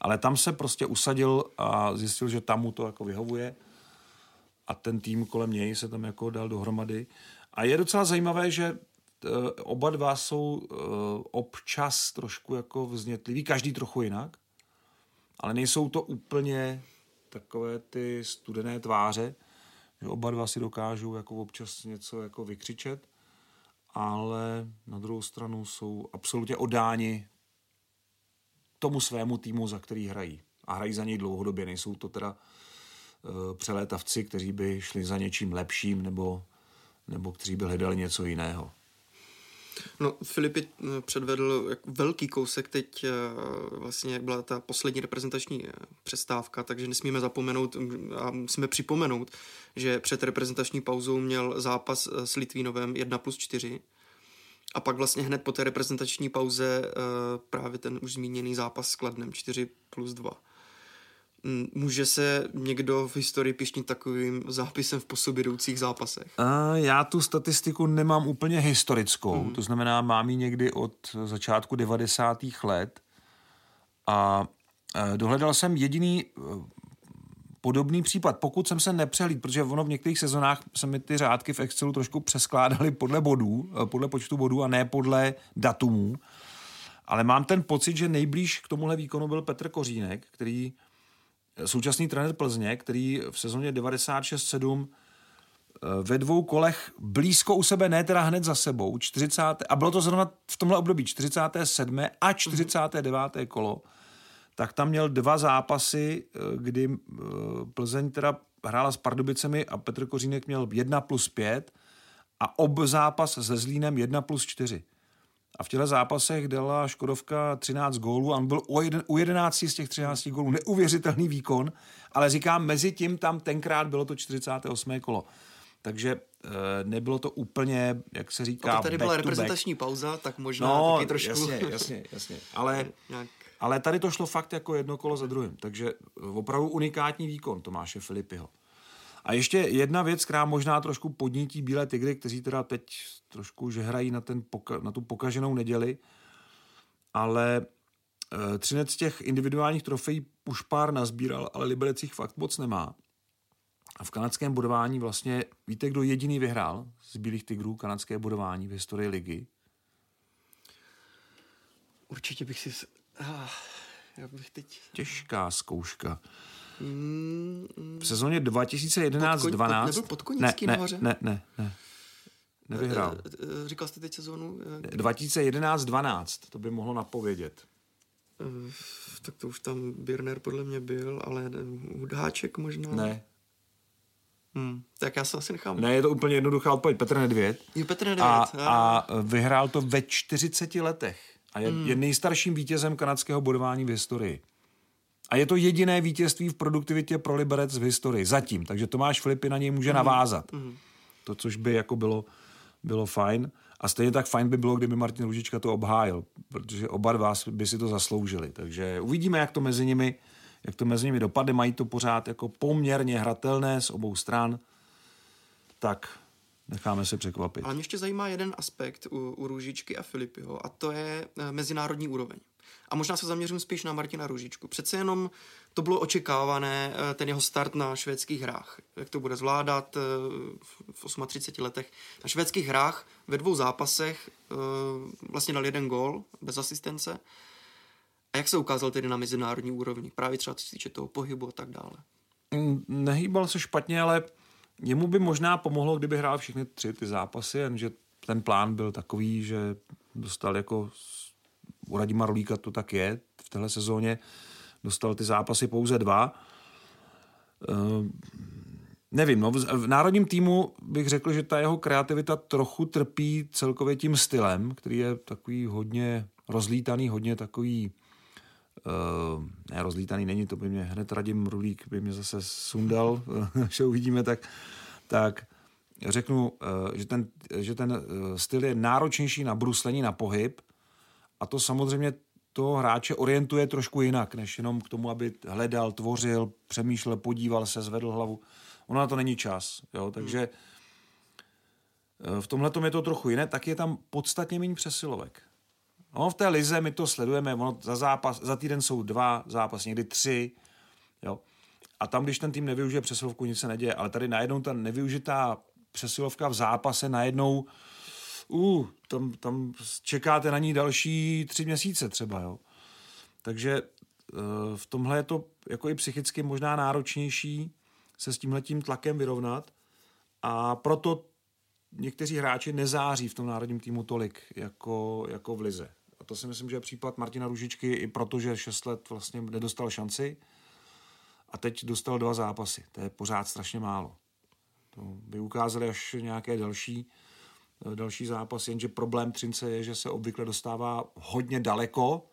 Ale tam se prostě usadil a zjistil, že tam mu to jako vyhovuje a ten tým kolem něj se tam jako dal dohromady. A je docela zajímavé, že eh, oba dva jsou eh, občas trošku jako vznětliví, každý trochu jinak, ale nejsou to úplně takové ty studené tváře, že oba dva si dokážou jako občas něco jako vykřičet, ale na druhou stranu jsou absolutně odáni tomu svému týmu, za který hrají. A hrají za něj dlouhodobě. Nejsou to teda uh, přelétavci, kteří by šli za něčím lepším nebo, nebo kteří by hledali něco jiného. No, Filipy eh, předvedl velký kousek teď, eh, vlastně jak byla ta poslední reprezentační eh, přestávka, takže nesmíme zapomenout a musíme připomenout, že před reprezentační pauzou měl zápas s Litvínovem 1 plus 4 a pak vlastně hned po té reprezentační pauze právě ten už zmíněný zápas s Kladnem 4 plus 2. Může se někdo v historii pišnit takovým zápisem v posobědoucích zápasech? A já tu statistiku nemám úplně historickou, hmm. to znamená, mám ji někdy od začátku 90. let a dohledal jsem jediný e, podobný případ, pokud jsem se nepřehlíd, protože ono v některých sezonách se mi ty řádky v Excelu trošku přeskládaly podle bodů, e, podle počtu bodů a ne podle datumů, ale mám ten pocit, že nejblíž k tomuhle výkonu byl Petr Kořínek, který současný trenér Plzně, který v sezóně 96-7 eh, ve dvou kolech blízko u sebe, ne teda hned za sebou, 40. a bylo to zrovna v tomhle období 47. a 49. kolo, tak tam měl dva zápasy, eh, kdy eh, Plzeň teda hrála s Pardubicemi a Petr Kořínek měl 1 plus 5 a ob zápas se Zlínem 1 plus 4. A v těchto zápasech dala Škodovka 13 gólů a on byl u, jeden, u 11 z těch 13 gólů. Neuvěřitelný výkon, ale říkám, mezi tím tam tenkrát bylo to 48. kolo. Takže e, nebylo to úplně, jak se říká, no, tady byla reprezentační back. pauza, tak možná no, taky trošku... jasně, jasně, jasně. Ale, ale tady to šlo fakt jako jedno kolo za druhým. Takže opravdu unikátní výkon Tomáše Filipiho. A ještě jedna věc, která možná trošku podnítí Bílé tygry, kteří teda teď trošku žehrají na, ten poka- na tu pokaženou neděli, ale e, Třinec těch individuálních trofejí už pár nazbíral, ale Liberec jich fakt moc nemá. A v kanadském budování vlastně, víte, kdo jediný vyhrál z Bílých tygrů kanadské budování v historii ligy? Určitě bych si... Ah, já bych teď... Těžká zkouška. V sezóně 2011-12... Nebyl Podkonický ne, nahoře? Ne, ne, ne. Nevyhrál. Eh, eh, říkal jste teď sezónu? 2011-12, to by mohlo napovědět. Eh, tak to už tam Birner podle mě byl, ale Hudháček možná? Ne. Hmm, tak já se asi nechám. Ne, je to úplně jednoduchá odpověď. Petr Nedvěd. Je Petr Nedvěd. A, a vyhrál to ve 40 letech. A je, hmm. je nejstarším vítězem kanadského bodování v historii. A je to jediné vítězství v produktivitě pro Liberec v historii. Zatím. Takže Tomáš Filipy na něj může mm. navázat. Mm. To, což by jako bylo, bylo fajn. A stejně tak fajn by bylo, kdyby Martin Ružička to obhájil, protože oba dva by si to zasloužili. Takže uvidíme, jak to mezi nimi, jak to mezi nimi dopadne. Mají to pořád jako poměrně hratelné z obou stran. Tak necháme se překvapit. Ale mě ještě zajímá jeden aspekt u, u Růžičky a Filipyho a to je eh, mezinárodní úroveň. A možná se zaměřím spíš na Martina Růžičku. Přece jenom to bylo očekávané, eh, ten jeho start na švédských hrách. Jak to bude zvládat eh, v 38 letech. Na švédských hrách ve dvou zápasech eh, vlastně dal jeden gol bez asistence. A jak se ukázal tedy na mezinárodní úrovni? Právě třeba co se týče toho pohybu a tak dále. Mm, nehýbal se špatně, ale jemu by možná pomohlo, kdyby hrál všechny tři ty zápasy, jenže ten plán byl takový, že dostal jako u Radima Rolíka to tak je v téhle sezóně. Dostal ty zápasy pouze dva. Uh, nevím, no, v národním týmu bych řekl, že ta jeho kreativita trochu trpí celkově tím stylem, který je takový hodně rozlítaný, hodně takový uh, ne, rozlítaný není, to by mě hned Radim Rulík by mě zase sundal, že uvidíme, tak, tak řeknu, uh, že ten, že ten styl je náročnější na bruslení, na pohyb, a to samozřejmě toho hráče orientuje trošku jinak, než jenom k tomu, aby hledal, tvořil, přemýšlel, podíval se, zvedl hlavu. Ono na to není čas, jo, takže hmm. v tomhle je to trochu jiné, tak je tam podstatně méně přesilovek. No, v té lize my to sledujeme, ono za, zápas, za týden jsou dva zápasy, někdy tři, jo. A tam, když ten tým nevyužije přesilovku, nic se neděje, ale tady najednou ta nevyužitá přesilovka v zápase najednou uh, tam, tam čekáte na ní další tři měsíce třeba, jo. Takže uh, v tomhle je to jako i psychicky možná náročnější se s tímhletím tlakem vyrovnat a proto někteří hráči nezáří v tom národním týmu tolik jako, jako v Lize. A to si myslím, že je případ Martina Ružičky i proto, že 6 let vlastně nedostal šanci a teď dostal dva zápasy. To je pořád strašně málo. To by ukázali až nějaké další eh, další zápas, jenže problém Třince je, že se obvykle dostává hodně daleko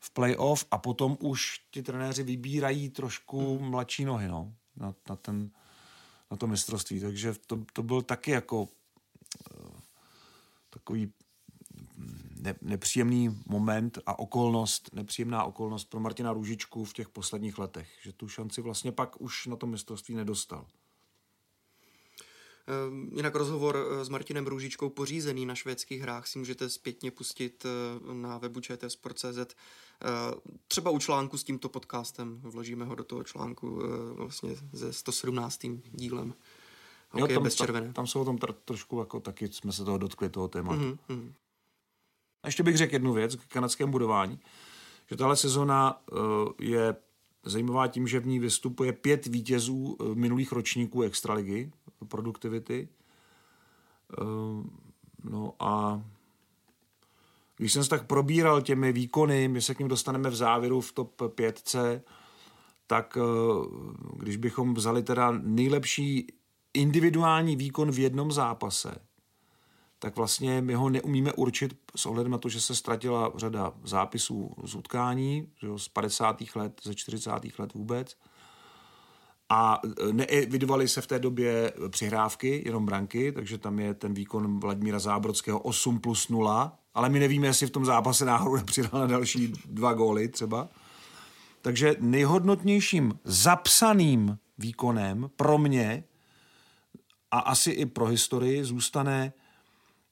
v playoff a potom už ti trenéři vybírají trošku mladší nohy no, na, na, ten, na to mistrovství. Takže to, to byl taky jako eh, takový ne, nepříjemný moment a okolnost, nepříjemná okolnost pro Martina Růžičku v těch posledních letech, že tu šanci vlastně pak už na to mistrovství nedostal. Ehm, jinak rozhovor eh, s Martinem Růžičkou pořízený na švédských hrách si můžete zpětně pustit eh, na webu čtsport.cz. Eh, třeba u článku s tímto podcastem. Vložíme ho do toho článku vlastně se 117. dílem. jo, tam, bez červené. Tam, tam se o tom tr- trošku jako taky jsme se toho dotkli, toho tématu. Mm-hmm. A ještě bych řekl jednu věc k kanadském budování, že tahle sezona uh, je zajímavá tím, že v ní vystupuje pět vítězů minulých ročníků Extraligy, produktivity. Uh, no a když jsem se tak probíral těmi výkony, my se k ním dostaneme v závěru v top 5, tak když bychom vzali teda nejlepší individuální výkon v jednom zápase, tak vlastně my ho neumíme určit s ohledem na to, že se ztratila řada zápisů z utkání z 50. let, ze 40. let vůbec. A neevidovali se v té době přihrávky, jenom branky, takže tam je ten výkon Vladimíra Zábrodského 8 plus 0, ale my nevíme, jestli v tom zápase náhodou nepřidal na další dva góly třeba. Takže nejhodnotnějším zapsaným výkonem pro mě a asi i pro historii zůstane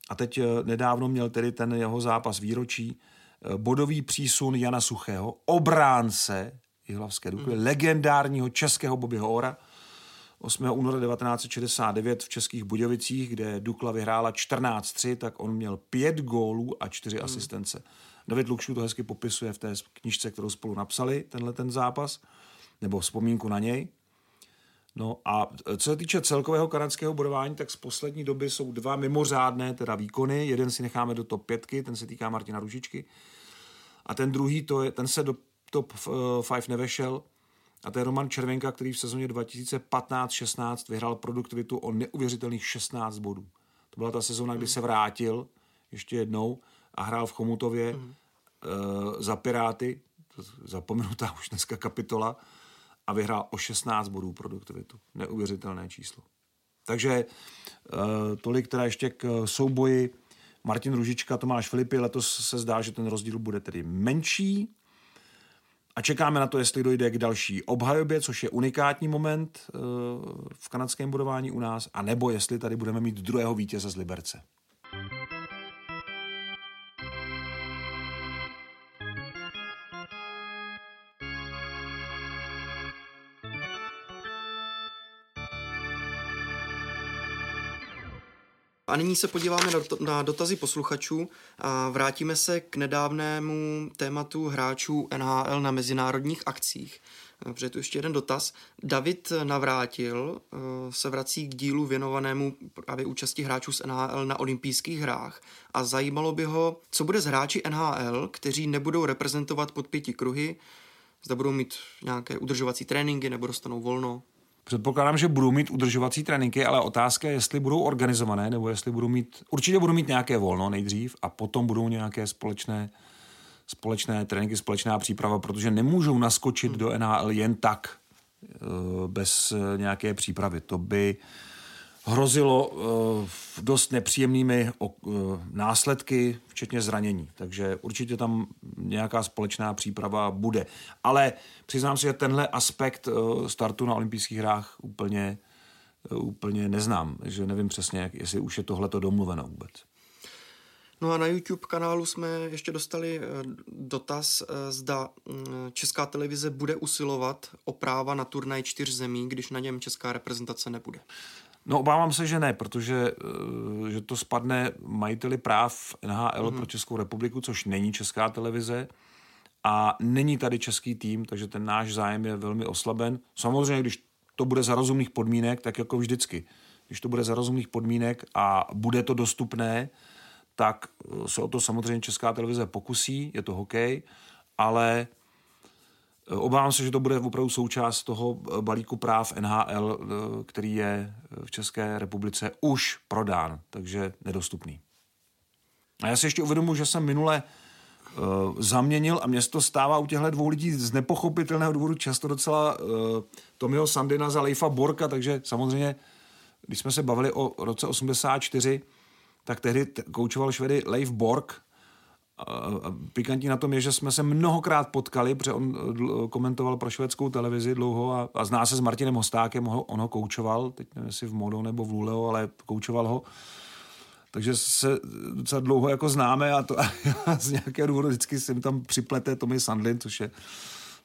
a teď eh, nedávno měl tedy ten jeho zápas výročí, eh, bodový přísun Jana Suchého, obránce Jihlavské Dukly, mm. legendárního českého Bobbyho Ora, 8. února 1969 v Českých Budějovicích, kde Dukla vyhrála 14-3, tak on měl pět gólů a čtyři mm. asistence. David Lukšu to hezky popisuje v té knižce, kterou spolu napsali, tenhle ten zápas, nebo vzpomínku na něj. No a co se týče celkového kanadského bodování, tak z poslední doby jsou dva mimořádné teda výkony. Jeden si necháme do top pětky, ten se týká Martina Ružičky. A ten druhý, to je, ten se do top 5 nevešel. A to je Roman Červenka, který v sezóně 2015-16 vyhrál produktivitu o neuvěřitelných 16 bodů. To byla ta sezóna, kdy se vrátil ještě jednou a hrál v Chomutově mm. uh, za Piráty, zapomenutá už dneska kapitola, vyhrál o 16 bodů produktivitu. Neuvěřitelné číslo. Takže uh, tolik teda ještě k souboji Martin Ružička, Tomáš Filipy. Letos se zdá, že ten rozdíl bude tedy menší. A čekáme na to, jestli dojde k další obhajobě, což je unikátní moment uh, v kanadském budování u nás, a nebo jestli tady budeme mít druhého vítěze z Liberce. A nyní se podíváme na dotazy posluchačů a vrátíme se k nedávnému tématu hráčů NHL na mezinárodních akcích. Protože tu ještě jeden dotaz. David Navrátil eh, se vrací k dílu věnovanému právě účasti hráčů z NHL na olympijských hrách a zajímalo by ho, co bude s hráči NHL, kteří nebudou reprezentovat pod pěti kruhy, zda budou mít nějaké udržovací tréninky nebo dostanou volno. Předpokládám, že budou mít udržovací tréninky, ale otázka je, jestli budou organizované, nebo jestli budou mít, určitě budou mít nějaké volno nejdřív a potom budou nějaké společné, společné tréninky, společná příprava, protože nemůžou naskočit hmm. do NHL jen tak, eh, bez eh, nějaké přípravy. To by hrozilo uh, dost nepříjemnými uh, následky, včetně zranění. Takže určitě tam nějaká společná příprava bude. Ale přiznám si, že tenhle aspekt uh, startu na olympijských hrách úplně, úplně neznám. že nevím přesně, jak, jestli už je tohleto domluveno vůbec. No a na YouTube kanálu jsme ještě dostali dotaz, zda mm, Česká televize bude usilovat o práva na turnaj čtyř zemí, když na něm česká reprezentace nebude. No obávám se, že ne, protože eh, že to spadne majiteli práv NHL mm-hmm. pro Českou republiku, což není česká televize a není tady český tým, takže ten náš zájem je velmi oslaben. Samozřejmě, když to bude za rozumných podmínek, tak jako vždycky. Když to bude za rozumných podmínek a bude to dostupné, tak eh, se o to samozřejmě česká televize pokusí, je to hokej, ale Obávám se, že to bude opravdu součást toho balíku práv NHL, který je v České republice už prodán, takže nedostupný. A já si ještě uvědomuji, že jsem minule uh, zaměnil a město stává u těchto dvou lidí z nepochopitelného důvodu často docela uh, Tomiho Sandina za Leifa Borka, takže samozřejmě, když jsme se bavili o roce 84, tak tehdy koučoval Švedy Leif Bork. Pikantní na tom je, že jsme se mnohokrát potkali, protože on uh, komentoval pro švédskou televizi dlouho a, a zná se s Martinem Hostákem, ho, on ho koučoval, teď nevím, jestli v Modo nebo v Luleo, ale koučoval ho takže se docela dlouho jako známe a, to, a z nějakého důvodu vždycky se mi tam připlete Tommy Sandlin, což je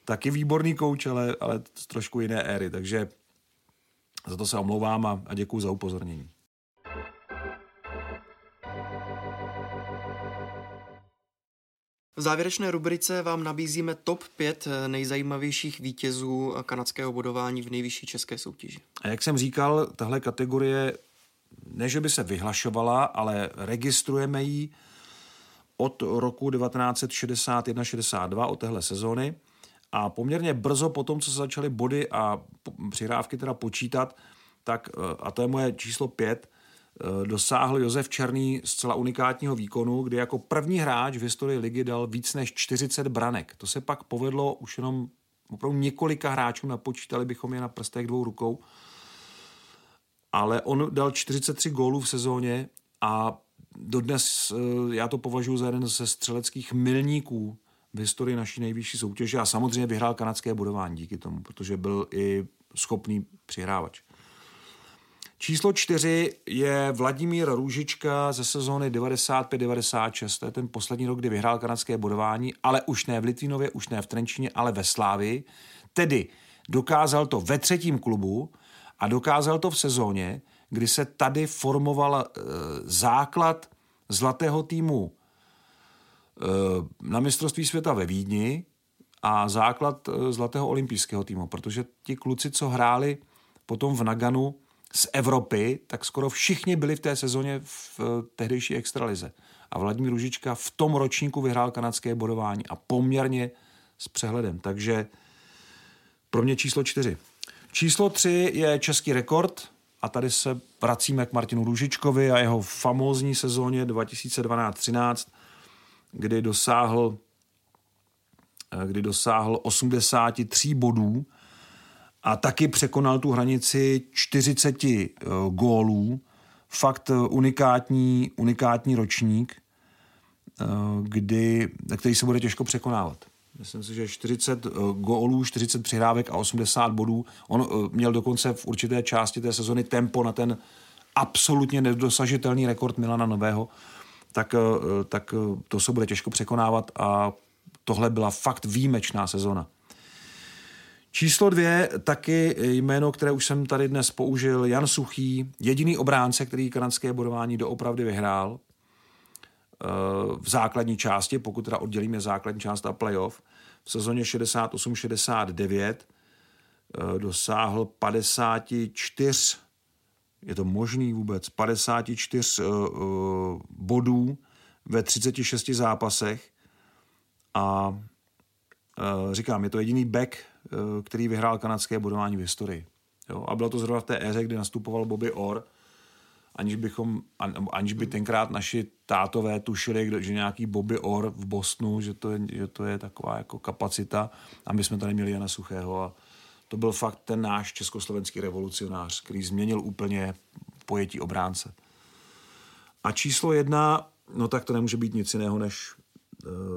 taky výborný kouč, ale, ale z trošku jiné éry, takže za to se omlouvám a, a děkuji za upozornění. V závěrečné rubrice vám nabízíme top 5 nejzajímavějších vítězů kanadského bodování v nejvyšší české soutěži. A jak jsem říkal, tahle kategorie ne, že by se vyhlašovala, ale registrujeme ji od roku 1961-62, od téhle sezóny. A poměrně brzo po tom, co se začaly body a přihrávky teda počítat, tak, eh, a to je moje číslo pět, eh, dosáhl Josef Černý zcela unikátního výkonu, kdy jako první hráč v historii ligy dal víc než 40 branek. To se pak povedlo už jenom opravdu několika hráčů, napočítali bychom je na prstech dvou rukou ale on dal 43 gólů v sezóně a dodnes eh, já to považuji za jeden ze střeleckých milníků v historii naší nejvyšší soutěže a samozřejmě vyhrál kanadské budování díky tomu, protože byl i schopný přihrávač. Číslo čtyři je Vladimír Růžička ze sezóny 95-96. To je ten poslední rok, kdy vyhrál kanadské budování, ale už ne v Litvínově, už ne v Trenčině, ale ve Slávi. Tedy dokázal to ve třetím klubu, a dokázal to v sezóně, kdy se tady formoval e, základ zlatého týmu e, na mistrovství světa ve Vídni a základ e, zlatého olympijského týmu, protože ti kluci, co hráli potom v Naganu z Evropy, tak skoro všichni byli v té sezóně v tehdejší extralize. A Vladimír Ružička v tom ročníku vyhrál kanadské bodování a poměrně s přehledem. Takže pro mě číslo čtyři. Číslo tři je český rekord a tady se vracíme k Martinu Růžičkovi a jeho famózní sezóně 2012-13, kdy dosáhl, eh, kdy dosáhl 83 bodů a taky překonal tu hranici 40 eh, gólů. Fakt eh, unikátní, unikátní ročník, kdy, který se bude těžko překonávat. Myslím si, že 40 uh, eh, gólů, 40 přihrávek a 80 bodů. On měl dokonce v určité části té sezony tempo na ten absolutně nedosažitelný rekord Milana Nového, tak, tak to se bude těžko překonávat a tohle byla fakt výjimečná sezona. Číslo dvě, taky jméno, které už jsem tady dnes použil, Jan Suchý, jediný obránce, který kanadské bodování doopravdy vyhrál v základní části, pokud teda oddělíme základní část a playoff v sezóně 68-69 eh, dosáhl 54, je to možný vůbec, 54 uh, uh, bodů ve 36 zápasech a říkám, je to jediný back, uh, který vyhrál kanadské bodování v historii. Jo? A bylo to zrovna v té éře, kdy nastupoval Bobby Orr, aniž, bychom, aniž by tenkrát naši tátové tušili, že nějaký Bobby Orr v Bostonu, že to, je, že to je taková jako kapacita a my jsme tady měli Jana Suchého a to byl fakt ten náš československý revolucionář, který změnil úplně pojetí obránce. A číslo jedna, no tak to nemůže být nic jiného než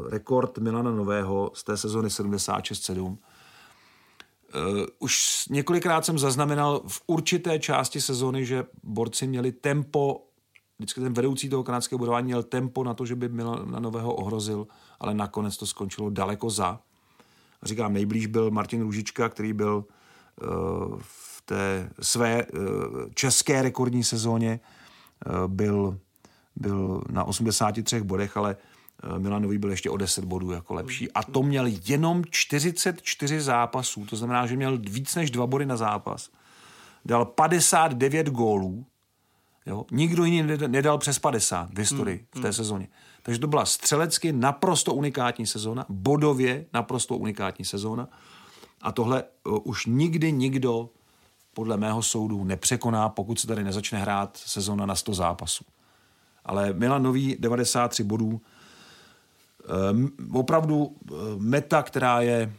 rekord Milana Nového z té sezony 76-7, Uh, už několikrát jsem zaznamenal v určité části sezony, že borci měli tempo, vždycky ten vedoucí toho kanadského budování měl tempo na to, že by na Nového ohrozil, ale nakonec to skončilo daleko za. Říkám, nejblíž byl Martin Růžička, který byl uh, v té své české rekordní sezóně, byl, byl na 83 bodech, ale Eh, Milanový byl ještě o 10 bodů jako lepší. A to měl jenom 44 zápasů, to znamená, že měl víc než dva body na zápas. Dal 59 gólů Jo? Nikdo jiný nedal přes 50 v historii hmm. v té hmm. sezóně. Takže to byla střelecky naprosto unikátní sezóna, bodově naprosto unikátní sezóna. A tohle uh, už nikdy nikdo podle mého soudu nepřekoná, pokud se tady nezačne hrát sezóna na 100 zápasů. Ale Milan Nový 93 bodů, opravdu e, meta, která je e,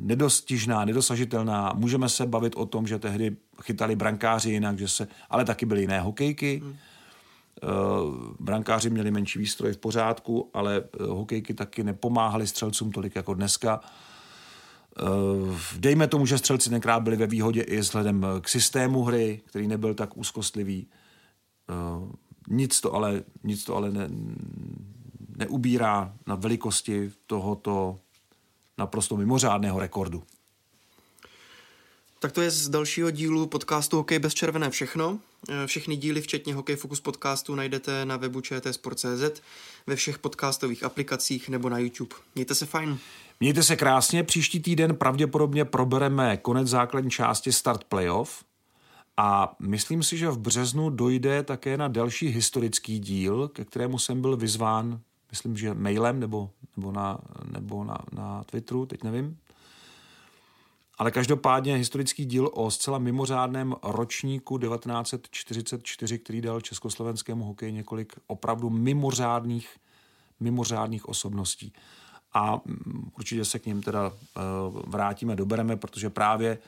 nedostižná, nedosažitelná. Můžeme se bavit o tom, že tehdy chytali brankáři jinak, že se, ale taky byly jiné hokejky. Hmm. Brankáři měli menší výstroj v pořádku, ale hokejky taky nepomáhali střelcům tolik jako dneska. Eh, dejme tomu, že střelci tenkrát byli ve výhodě i vzhledem k systému hry, který nebyl tak úzkostlivý. Eh, nic to ale, nic to ale ne, neubírá na velikosti tohoto naprosto mimořádného rekordu. Tak to je z dalšího dílu podcastu Hokej bez červené všechno. Eh, všechny díly, včetně Hokej Focus podcastu, najdete na webu čtsport.cz, ve všech podcastových aplikacích nebo na YouTube. Mějte se fajn. Mějte se krásně, příští týden pravděpodobně probereme konec základní části Start Playoff a myslím si, že v březnu dojde také na další historický díl, ke kterému jsem byl vyzván, myslím, že mailem nebo, nebo, na, nebo na, na Twitteru, teď nevím. Ale každopádně historický díl o zcela mimořádném ročníku 1944, který dal československému hokeji několik opravdu mimořádných, mimořádných osobností a mm, určitě se k ním teda eh, vrátíme, dobereme, protože právě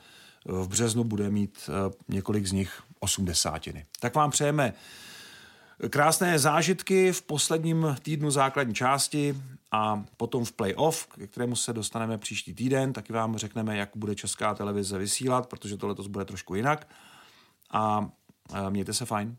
v březnu bude mít eh, několik z nich osmdesátiny. Tak vám přejeme krásné zážitky v posledním týdnu základní části a potom v playoff, ke kterému se dostaneme příští týden, taky vám řekneme, jak bude česká televize vysílat, protože to letos bude trošku jinak. A mějte se fajn.